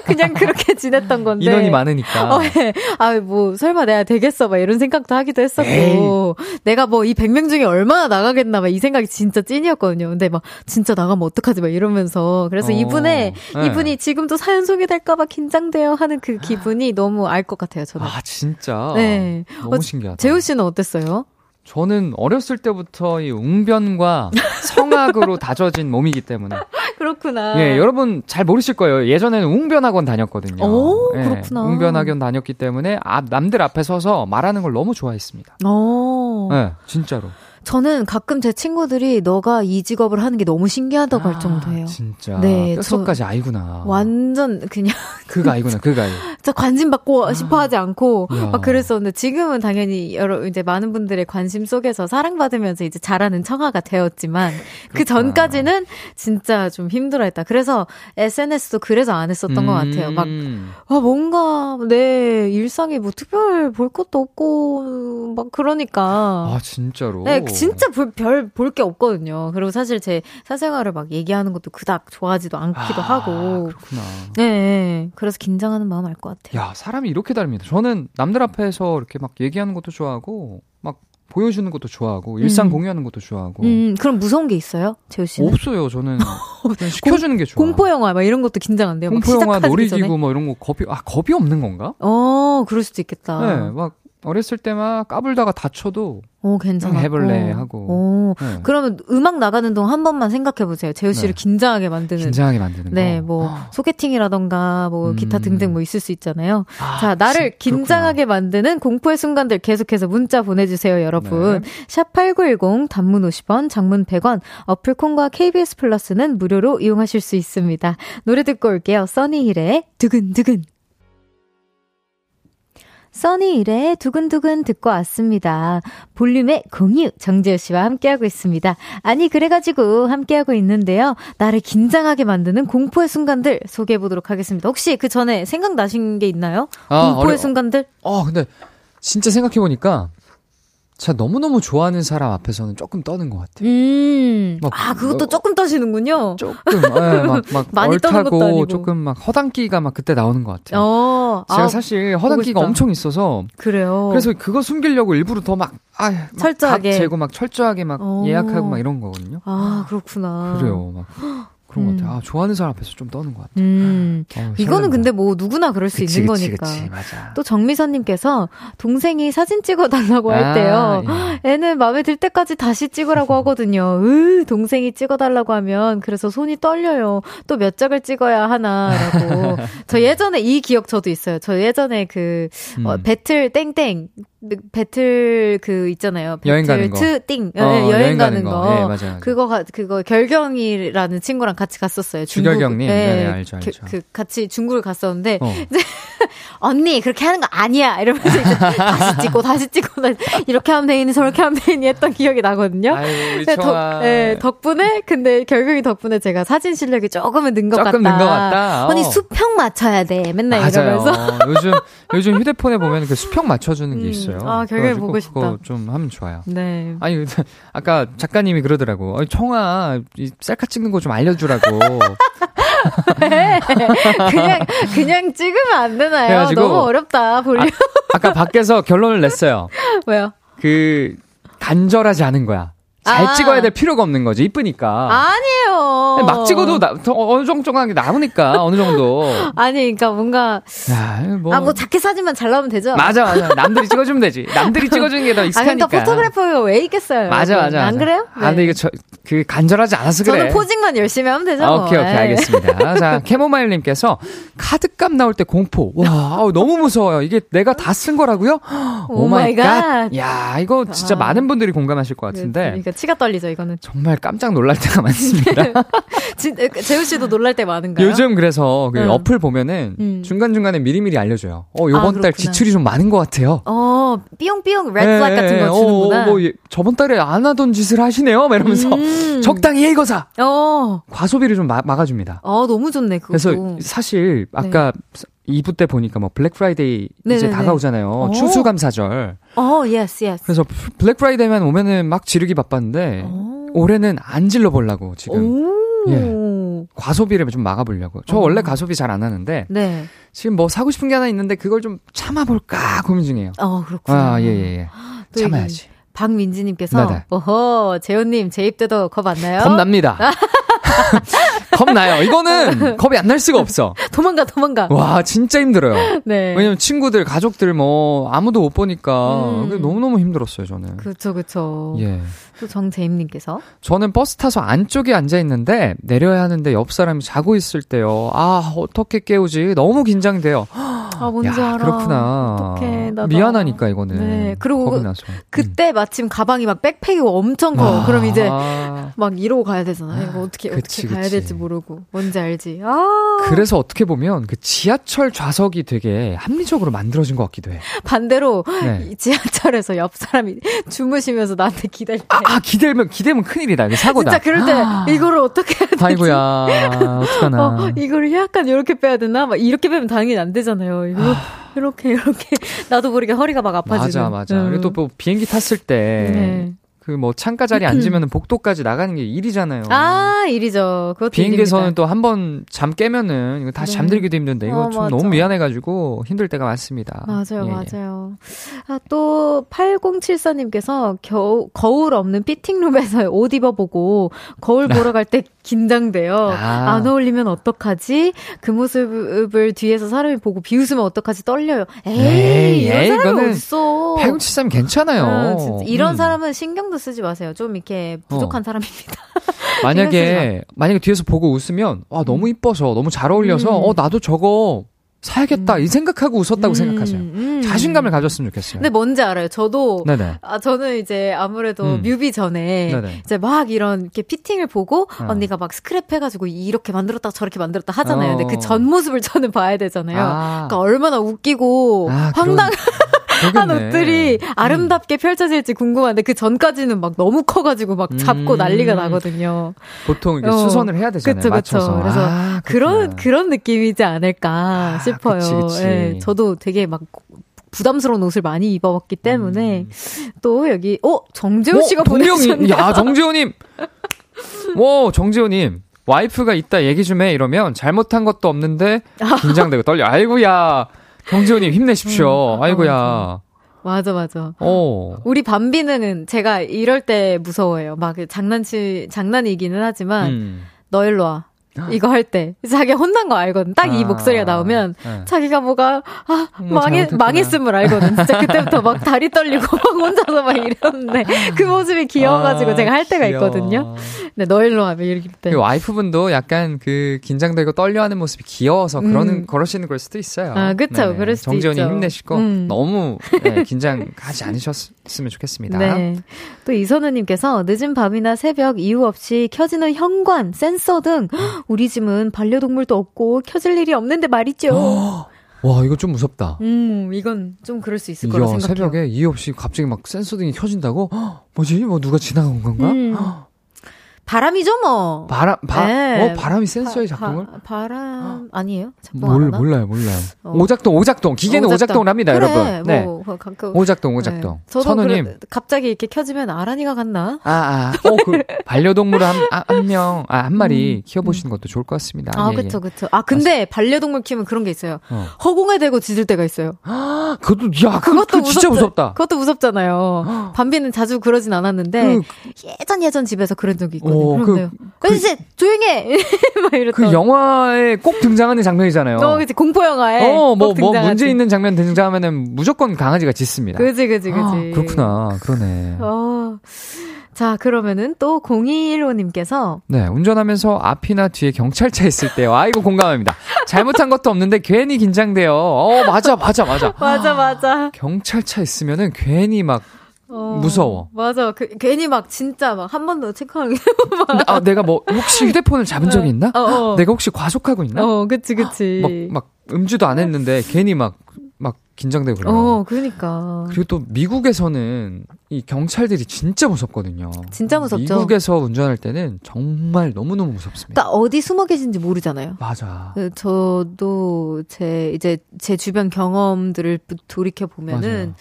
그냥 그렇게 지냈던 건데 인원이 많으니까 어, 네. 아뭐 설마 내가 되겠어 막 이런 생각도 하기도 했었고 에이. 내가 뭐 이 100명 중에 얼마나 나가겠나 막 이 생각이 진짜 찐이었거든요. 근데 막 진짜 나가면 어떡하지 막 이러면서 그래서 어. 이분의 네. 이분이 지금도 사연 소개될까 봐 긴장돼요 하는 그 기분이 너무 알 것 같아요. 저는 아 진짜 네 너무 어, 신기하다. 재우 씨는 어땠어요? 저는 어렸을 때부터 이 웅변과 성악으로 다져진 몸이기 때문에. 그렇구나. 예, 여러분 잘 모르실 거예요. 예전에는 웅변학원 다녔거든요. 오, 예, 그렇구나. 웅변학원 다녔기 때문에 앞, 남들 앞에 서서 말하는 걸 너무 좋아했습니다. 오. 예, 진짜로. 저는 가끔 제 친구들이 너가 이 직업을 하는 게 너무 신기하다고 아, 할 정도예요. 진짜. 네. 뼛속까지 아이구나. 완전 그냥. 그가 아이구나, 그가 아이. 저 관심 받고 아. 싶어 하지 않고 야. 막 그랬었는데 지금은 당연히 여러, 이제 많은 분들의 관심 속에서 사랑받으면서 이제 잘하는 청아가 되었지만 그 전까지는 진짜 좀 힘들어 했다. 그래서 SNS도 그래서 안 했었던 음. 것 같아요. 막, 음. 아, 뭔가 내 일상이 뭐 특별 볼 것도 없고 막 그러니까. 아, 진짜로? 네, 진짜 별 볼 게 없거든요. 그리고 사실 제 사생활을 막 얘기하는 것도 그닥 좋아하지도 않기도 아, 하고. 그렇구나. 네. 그래서 긴장하는 마음 알 것 같아요. 야, 사람이 이렇게 다릅니다. 저는 남들 앞에서 이렇게 막 얘기하는 것도 좋아하고, 막 보여주는 것도 좋아하고 일상 음. 공유하는 것도 좋아하고. 음, 그럼 무서운 게 있어요, 재우 씨는? 없어요. 저는 시켜주는 게 좋아. 공포 영화 막 이런 것도 긴장한데요. 공포 영화, 놀이기구 뭐 이런 거 겁이 아 겁이 없는 건가? 어, 그럴 수도 있겠다. 네, 막 어렸을 때만 까불다가 다쳐도 오 괜찮아 해볼래 하고. 오. 네. 그러면 음악 나가는 동안 한 번만 생각해 보세요. 재우 씨를 네. 긴장하게 만드는. 긴장하게 만드는 네뭐 소개팅이라던가 뭐 음. 기타 등등 뭐 있을 수 있잖아요. 아, 자 나를 진, 긴장하게 만드는 공포의 순간들 계속해서 문자 보내주세요 여러분. 네. 샵8910 단문 50원 장문 100원 어플 콘과 KBS 플러스는 무료로 이용하실 수 있습니다. 노래 듣고 올게요. 써니힐의 두근두근 써니일의 두근두근 듣고 왔습니다. 볼륨의 공유 정재우 씨와 함께하고 있습니다. 아니 그래가지고 함께하고 있는데요. 나를 긴장하게 만드는 공포의 순간들 소개해 보도록 하겠습니다. 혹시 그 전에 생각나신 게 있나요? 아, 공포의 어려... 순간들? 어 근데 진짜 생각해 보니까 제가 너무너무 좋아하는 사람 앞에서는 조금 떠는 것 같아요. 음. 막, 아, 그것도 어, 조금 떠시는군요. 조금, 네, 막, 막 많이 얼타고 조금 막 허당끼가 막 그때 나오는 것 같아요. 어, 제가 아, 사실 허당끼가 엄청 있어서. 그래요. 그래서 그거 숨기려고 일부러 더 막, 아, 철저하게. 재고 막 철저하게 막 어. 예약하고 막 이런 거거든요. 아, 그렇구나. 그래요. 막. 그런 음. 것 같아요. 아, 좋아하는 사람 앞에서 좀 떠는 것 같아요. 음. 어, 이거는 근데 뭐 누구나 그럴 수 그치, 있는 그치, 거니까. 그치, 맞아. 또 정미선님께서 동생이 사진 찍어달라고 할 아, 때요. 예. 애는 마음에 들 때까지 다시 찍으라고 하거든요. 으, 동생이 찍어달라고 하면 그래서 손이 떨려요. 또 몇 장을 찍어야 하나라고. 저 예전에 이 기억 저도 있어요. 저 예전에 그 어, 음. 어, 배틀 땡땡 배틀 그 있잖아요. 배틀 여행 가는 거. 트띵. 어, 여행, 여행 가는 가는 거. 거. 예, 맞아요. 그거 가, 그거 결경이라는 친구랑 같이 갔었어요. 중국. 주결경님. 네, 알죠, 알죠. 그, 그 같이 중국을 갔었는데 어. 언니 그렇게 하는 거 아니야 이러면서 이제 다시 찍고 다시 찍고 다시 이렇게 하면 되니 저렇게 하면 되니 했던 기억이 나거든요. 아유, 네. 덕, 네, 덕분에 근데 결국이 덕분에 제가 사진 실력이 조금은 는 것 같다. 조금 는 것 같다. 어. 언니 수평 맞춰야 돼. 맨날 맞아요. 이러면서. 요즘 요즘 휴대폰에 보면 그 수평 맞춰주는 게 음. 있어요. 아, 결국에 그래가지고 보고 싶다. 그거 좀 하면 좋아요. 네. 아니 아까 작가님이 그러더라고. 어이, 청아 이 셀카 찍는 거 좀 알려주라고. 그냥 그냥 찍으면 안 되나요? 그래가지고 너무 어렵다. 볼륨. 아, 아까 밖에서 결론을 냈어요. 왜요? 그 간절하지 않은 거야. 잘 아. 찍어야 될 필요가 없는 거지 이쁘니까. 아니에요. 막 찍어도 나, 더 어느 정도한 게 나오니까 어느 정도. 아니, 그러니까 뭔가 야, 뭐. 아 뭐 자켓 사진만 잘 나오면 되죠. 맞아 맞아. 남들이 찍어주면 되지. 남들이 찍어주는 게더 아, 익숙하니까. 그러니까 포토그래퍼가 왜 있겠어요? 맞아 여러분. 맞아. 안 맞아. 그래요? 아 근데 이거 저, 그 간절하지 않아서 그래. 저는 posing만 열심히 하면 되죠. 아, 뭐. 오케이, 오케이, 예. 알겠습니다. 자, 캐모마일님께서 카드값 나올 때 공포. 와, 아우, 너무 무서워요. 이게 내가 다 쓴 거라고요? 오 oh my. God. 야, 이거 진짜 아. 많은 분들이 공감하실 것 같은데. 그러니까 치가 떨리죠, 이거는. 정말 깜짝 놀랄 때가 많습니다. 진, 재호 씨도 놀랄 때 많은가요? 요즘 그래서 그 응. 어플 보면은 음. 중간중간에 미리미리 알려줘요. 어, 요번 아, 달. 지출이 좀 많은 것 같아요. 어, 삐용삐용 red flag 예, 같은 예, 거 어, 주는구나. 뭐, 예, 저번 달에 안 하던 짓을 하시네요. 막 이러면서 음. 적당히 해, 이거 사! 어, 과소비를 좀 막, 막아줍니다. 어, 너무 좋네, 그거. 그래서 사실 아까 2부 때 보니까 뭐 블랙 프라이데이 이제 네네네. 다가오잖아요. 어. 추수감사절. 어, yes, yes. 그래서 블랙 프라이데이만 오면은 막 지르기 바빴는데 오. 올해는 안 질러 보려고 지금 오. 예. 과소비를 좀 막아보려고. 저 어. 원래 과소비 잘 안 하는데 네. 지금 뭐 사고 싶은 게 하나 있는데 그걸 좀 참아볼까 고민 중이에요. 어, 그렇구나. 아, 예, 예, 예. 참아야지. 박민지님께서, 네네. 어허, 재훈님, 제 입대도 겁 안 나요? 겁 납니다. 겁나요. 이거는 겁이 안 날 수가 없어. 도망가, 도망가. 와, 진짜 힘들어요. 네. 왜냐면 친구들, 가족들 뭐 아무도 못 보니까 음. 너무너무 힘들었어요, 저는. 그쵸, 그쵸. 예. 또 정재임님께서, 저는 버스 타서 안쪽에 앉아 있는데 내려야 하는데 옆 사람이 자고 있을 때요. 아, 어떻게 깨우지? 너무 긴장돼요. 아, 뭔지 야, 알아. 그렇구나. 어떡해, 나도. 미안하니까 이거는. 네. 그리고 나서. 그때 마침 가방이 막 백팩이 엄청 커. 아. 그럼 이제 막 이러고 가야 되잖아. 이거 어떻게 그치, 어떻게 가야 그치. 될지 모르고. 뭔지 알지? 아. 그래서 어떻게 보면 그 지하철 좌석이 되게 합리적으로 만들어진 것 같기도 해. 반대로 네. 이 지하철에서 옆 사람이 주무시면서 나한테 기댈 때 아, 아, 기대면 기대면 큰일이다. 이거 사고다. 진짜 그럴 때 이거를 어떻게 해야 되지? 아이고야. 어떡하나. 어, 이거를 약간 이렇게 빼야 되나? 막 이렇게 빼면 당연히 안 되잖아요. 이거 이렇게 이렇게 나도 모르게 허리가 막 아파지는. 맞아, 맞아. 응. 그리고 또 뭐 비행기 탔을 때 네. 그뭐 창가 자리에 앉으면 복도까지 나가는 게 일이잖아요. 아, 일이죠. 비행기에서는. 또 한 번 잠 깨면은 이거 다시 네. 잠들기도 힘든데 이거 어, 좀 맞아. 너무 미안해가지고 힘들 때가 많습니다. 맞아요, 예, 예. 맞아요. 아, 또, 8074님께서 겨우, 거울 없는 피팅룸에서 옷 입어보고 거울 보러 갈 때 긴장돼요. 아. 안 어울리면 어떡하지? 그 모습을 뒤에서 사람이 보고 비웃으면 어떡하지? 떨려요. 에이, 에이, 이런 에이, 사람이 어딨어. 8073 괜찮아요. 응, 진짜 이런 음. 사람은 신경도 쓰지 마세요. 좀 이렇게 부족한 어. 사람입니다. 만약에 만약에 뒤에서 보고 웃으면 와 너무 이뻐서 너무 잘 어울려서 음. 어 나도 저거 사야겠다 이 생각하고 웃었다고 음, 생각하세요. 음. 자신감을 가졌으면 좋겠어요. 근데 뭔지 알아요. 저도 네네. 아, 저는 이제 아무래도 음. 뮤비 전에 네네. 이제 막 이런 이렇게 피팅을 보고 어. 언니가 막 스크랩 해가지고 이렇게 만들었다 저렇게 만들었다 하잖아요. 근데 어. 그전 모습을 저는 봐야 되잖아요. 아. 그러니까 얼마나 웃기고 아, 황당한 그러 겠네. 옷들이 아름답게 펼쳐질지 궁금한데 그 전까지는 막 너무 커가지고 막 잡고 음. 난리가 나거든요. 보통 이렇게 어. 수선을 해야 되잖아요. 그쵸, 그쵸. 맞춰서. 그래서 아, 그런. 그런 느낌이지 않을까 아, 싶어요. 그치, 그치. 예, 저도 되게 막 부담스러운 옷을 많이 입어봤기 때문에 또 여기 어 정재호 씨가 어, 동명이- 보내주셨네요. 야 정재호님. 오 정재호님. 와이프가 있다 얘기 좀 해 이러면 잘못한 것도 없는데 긴장되고 떨려. 아이고야. 정재호님 힘내십시오. 음, 아이고야. 맞아 맞아. 어. 우리 밤비는 제가 이럴 때 무서워해요. 막 장난치 장난이기는 하지만 음. 너 일로 와. 이거 할 때 자기 혼난 거 알거든. 딱이 아, 목소리가 나오면 네. 자기가 뭐가 아뭐 망해. 망했음을 알거든. 진짜 그때부터 막 다리 떨리고 막 혼자서 막 이러는데 그 모습이 귀여워가지고 아, 제가 할 때가 귀여워. 있거든요. 네, 너 일로 와. 이렇게 때. 와이프분도 약간 그 긴장되고 떨려하는 모습이 귀여워서 그러는 음. 그러시는 걸 수도 있어요. 아, 그쵸. 그럴 수도 정지현이. 힘내시고 음. 너무 네, 긴장하지 않으셨으면 좋겠습니다. 네. 또 이선우님께서 늦은 밤이나 새벽 이유 없이 켜지는 현관, 센서 등 우리 집은 반려동물도 없고 켜질 일이 없는데 말이죠. 와 이거 좀 무섭다. 음, 이건 좀 그럴 수 있을 거라 생각해요. 새벽에 이유 없이 갑자기 막 센서등이 켜진다고? 헉, 뭐지? 뭐 누가 지나간 건가? 음. 헉, 바람이죠, 뭐. 바람, 바, 네. 어, 바람이 센서에 바- 작동을? 바, 바 람 아니에요? 작동 안 몰? 몰라요, 몰라요. 어. 오작동, 오작동. 기계는 오작동. 합니다, 그래, 여러분. 네. 뭐 가끔 오작동, 오작동. 네. 저도 선우님. 그래, 갑자기 이렇게 켜지면 아란이가 갔나? 아, 아, 어, 그, 반려동물 한, 아, 한 명, 아, 한 마리 키워보시는 것도 좋을 것 같습니다. 음. 아, 예, 그쵸, 그쵸. 아, 근데 반려동물 키우면 그런 게 있어요. 어. 허공에 대고 짖을 때가 있어요. 예. 그것도, 야, 그, 그것도 그 진짜 무섭다. 무섭다. 그것도 무섭잖아요. 밤비는 자주 그러진 않았는데 그, 예전 예전 집에서 그런 적이 있거든요. 어, 그런데요. 그- 그, 이제 조용해. 막 이랬던. 그 영화에 꼭 등장하는 장면이잖아요. 어, 그치 공포 영화에. 어, 뭐, 꼭 뭐. 문제 있는 장면 등장하면은 무조건 강아지가 짖습니다. 그지, 그지, 그지. 아, 그렇구나. 그러네. 어. 자, 그러면은 또 0215님께서 네, 운전하면서 앞이나 뒤에 경찰차 있을 때요. 아, 이거 공감합니다. 잘못한 것도 없는데 괜히 긴장돼요. 어, 맞아, 맞아, 맞아. 맞아, 맞아. 경찰차 있으면은 괜히 막, 어, 무서워. 맞아. 그, 괜히 막 진짜 막 한 번 더 체크하는 게. 근데, 아, 내가 뭐, 혹시 휴대폰을 잡은 적이 있나? 어, 어. 내가 혹시 과속하고 있나? 어, 그치, 그치. 막, 막, 음주도 안 했는데 괜히 막, 막 긴장되고 그래요. 어, 그러니까. 그리고 또 미국에서는 이 경찰들이 진짜 무섭거든요. 진짜 무섭죠. 미국에서 운전할 때는 정말 너무너무 무섭습니다. 그러니까 어디 숨어 계신지 모르잖아요. 맞아. 그 저도 제 이제 제 주변 경험들을 돌이켜 보면은 맞아요.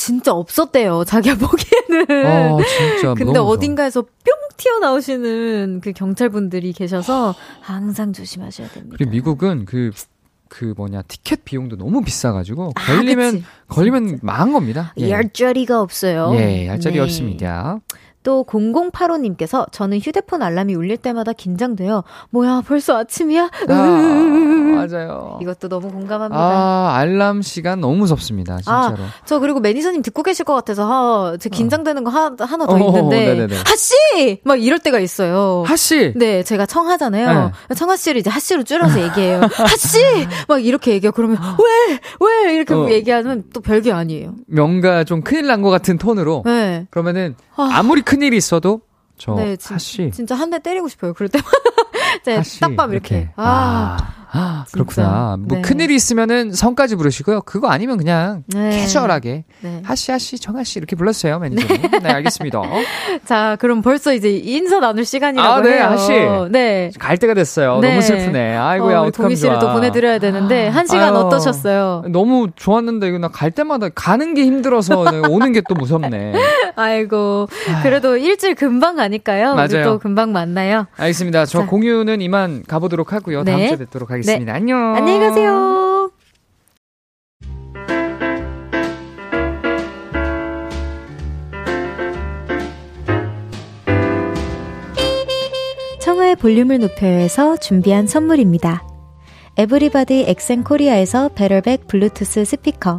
진짜 없었대요. 자기가 보기에는. 아, 진짜 근데. 어딘가에서 뿅 튀어나오시는 그 경찰분들이 계셔서 항상 조심하셔야 됩니다. 그리고 미국은 그, 그 뭐냐, 티켓 비용도 너무 비싸가지고, 아, 걸리면, 그치. 걸리면 망한 겁니다. 예. 얄짜리가 없어요. 예, 얄짤이 네. 없습니다. 또 0085님께서 저는 휴대폰 알람이 울릴 때마다 긴장돼요. 뭐야 벌써 아침이야? 아. 맞아요. 이것도 너무 공감합니다. 아, 알람 시간 너무 무섭습니다, 진짜로. 저 그리고 매니저님 듣고 계실 것 같아서 하, 제 긴장되는 거 하, 하나 더 어, 있는데. 하씨 막 이럴 때가 있어요. 하씨! 네, 제가 청하잖아요. 청하 씨를 이제 하씨로 줄여서 얘기해요. 하씨 막 이렇게 얘기해요. 그러면 왜왜 이렇게 어. 얘기하면 또 별게 아니에요. 뭔가 좀 큰일 난 것 같은 톤으로. 네. 그러면은, 아. 아무리 큰일이 있어도, 저, 네, 진, 하씨. 진짜 한 대 때리고 싶어요. 그럴 때마다. 제 하씨. 딱밤 이렇게. 아, 아, 진짜. 그렇구나. 뭐 네. 큰일이 있으면은 성까지 부르시고요. 그거 아니면 그냥 네. 캐주얼하게 네. 하씨 하씨 정하 씨 이렇게 불러주세요 매니저님. 네, 알겠습니다. 자, 그럼 벌써 이제 인사 나눌 시간이라고 아, 네, 해요. 하씨. 네. 갈 때가 됐어요. 네. 너무 슬프네. 아이고야 어, 동희 씨를 좋아. 또 보내드려야 되는데 한 시간 아유. 어떠셨어요? 너무 좋았는데 이거 나 갈 때마다 가는 게 힘들어서 네, 오는 게 또 무섭네. 아이고 그래도 일주일 금방 가니까요. 맞아요. 또 금방 만나요. 알겠습니다. 저 자. 공유는 이만 가보도록 하고요. 다음 네. 주에 뵙도록 하겠습니다. 안녕. 안녕히 가세요. 청하의 볼륨을 높여서 준비한 선물입니다. 에브리바디 엑센 코리아에서 베럴백 블루투스 스피커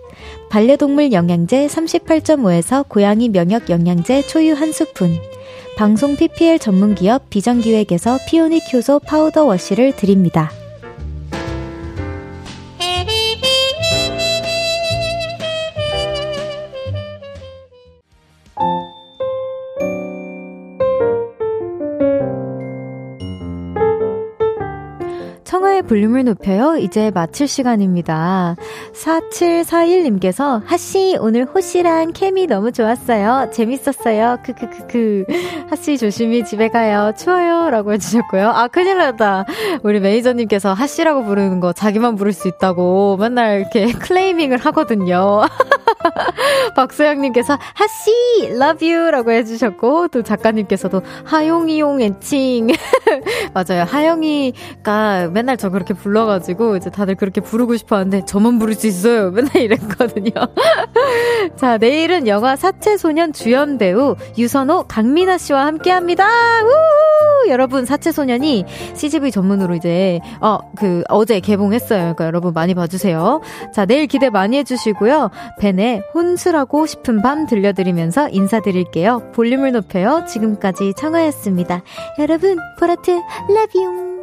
반려동물 영양제 38.5에서 고양이 면역 영양제 초유 한 스푼 방송 PPL 전문기업 비전기획에서 피오닉 효소 파우더 워시를 드립니다. 볼륨을 높여요. 이제 마칠 시간입니다. 4741님께서, 하씨, 오늘 호씨랑 케미 너무 좋았어요. 재밌었어요. 크크크크. 하씨 조심히 집에 가요. 추워요. 라고 해주셨고요. 아, 큰일 났다. 우리 매니저님께서 하씨라고 부르는 거 자기만 부를 수 있다고 맨날 이렇게 클레이밍을 하거든요. 박소영님께서 하씨 love you라고 해주셨고 또 작가님께서도 하용이용 애칭 맞아요 하영이가 맨날 저 그렇게 불러가지고 이제 다들 그렇게 부르고 싶어 하는데 저만 부를 수 있어요. 맨날 이랬거든요. 자 내일은 영화 사채소년 주연 배우 유선호 강민아 씨와 함께 합니다. 우! 여러분 사채소년이 CGV 전문으로 이제 어 그 어제 개봉했어요. 그러니까 여러분 많이 봐주세요. 자 내일 기대 많이 해주시고요. 벤의 혼술하고 싶은 밤 들려드리면서 인사드릴게요. 볼륨을 높여요. 지금까지 청하였습니다. 여러분 보라트 러뷰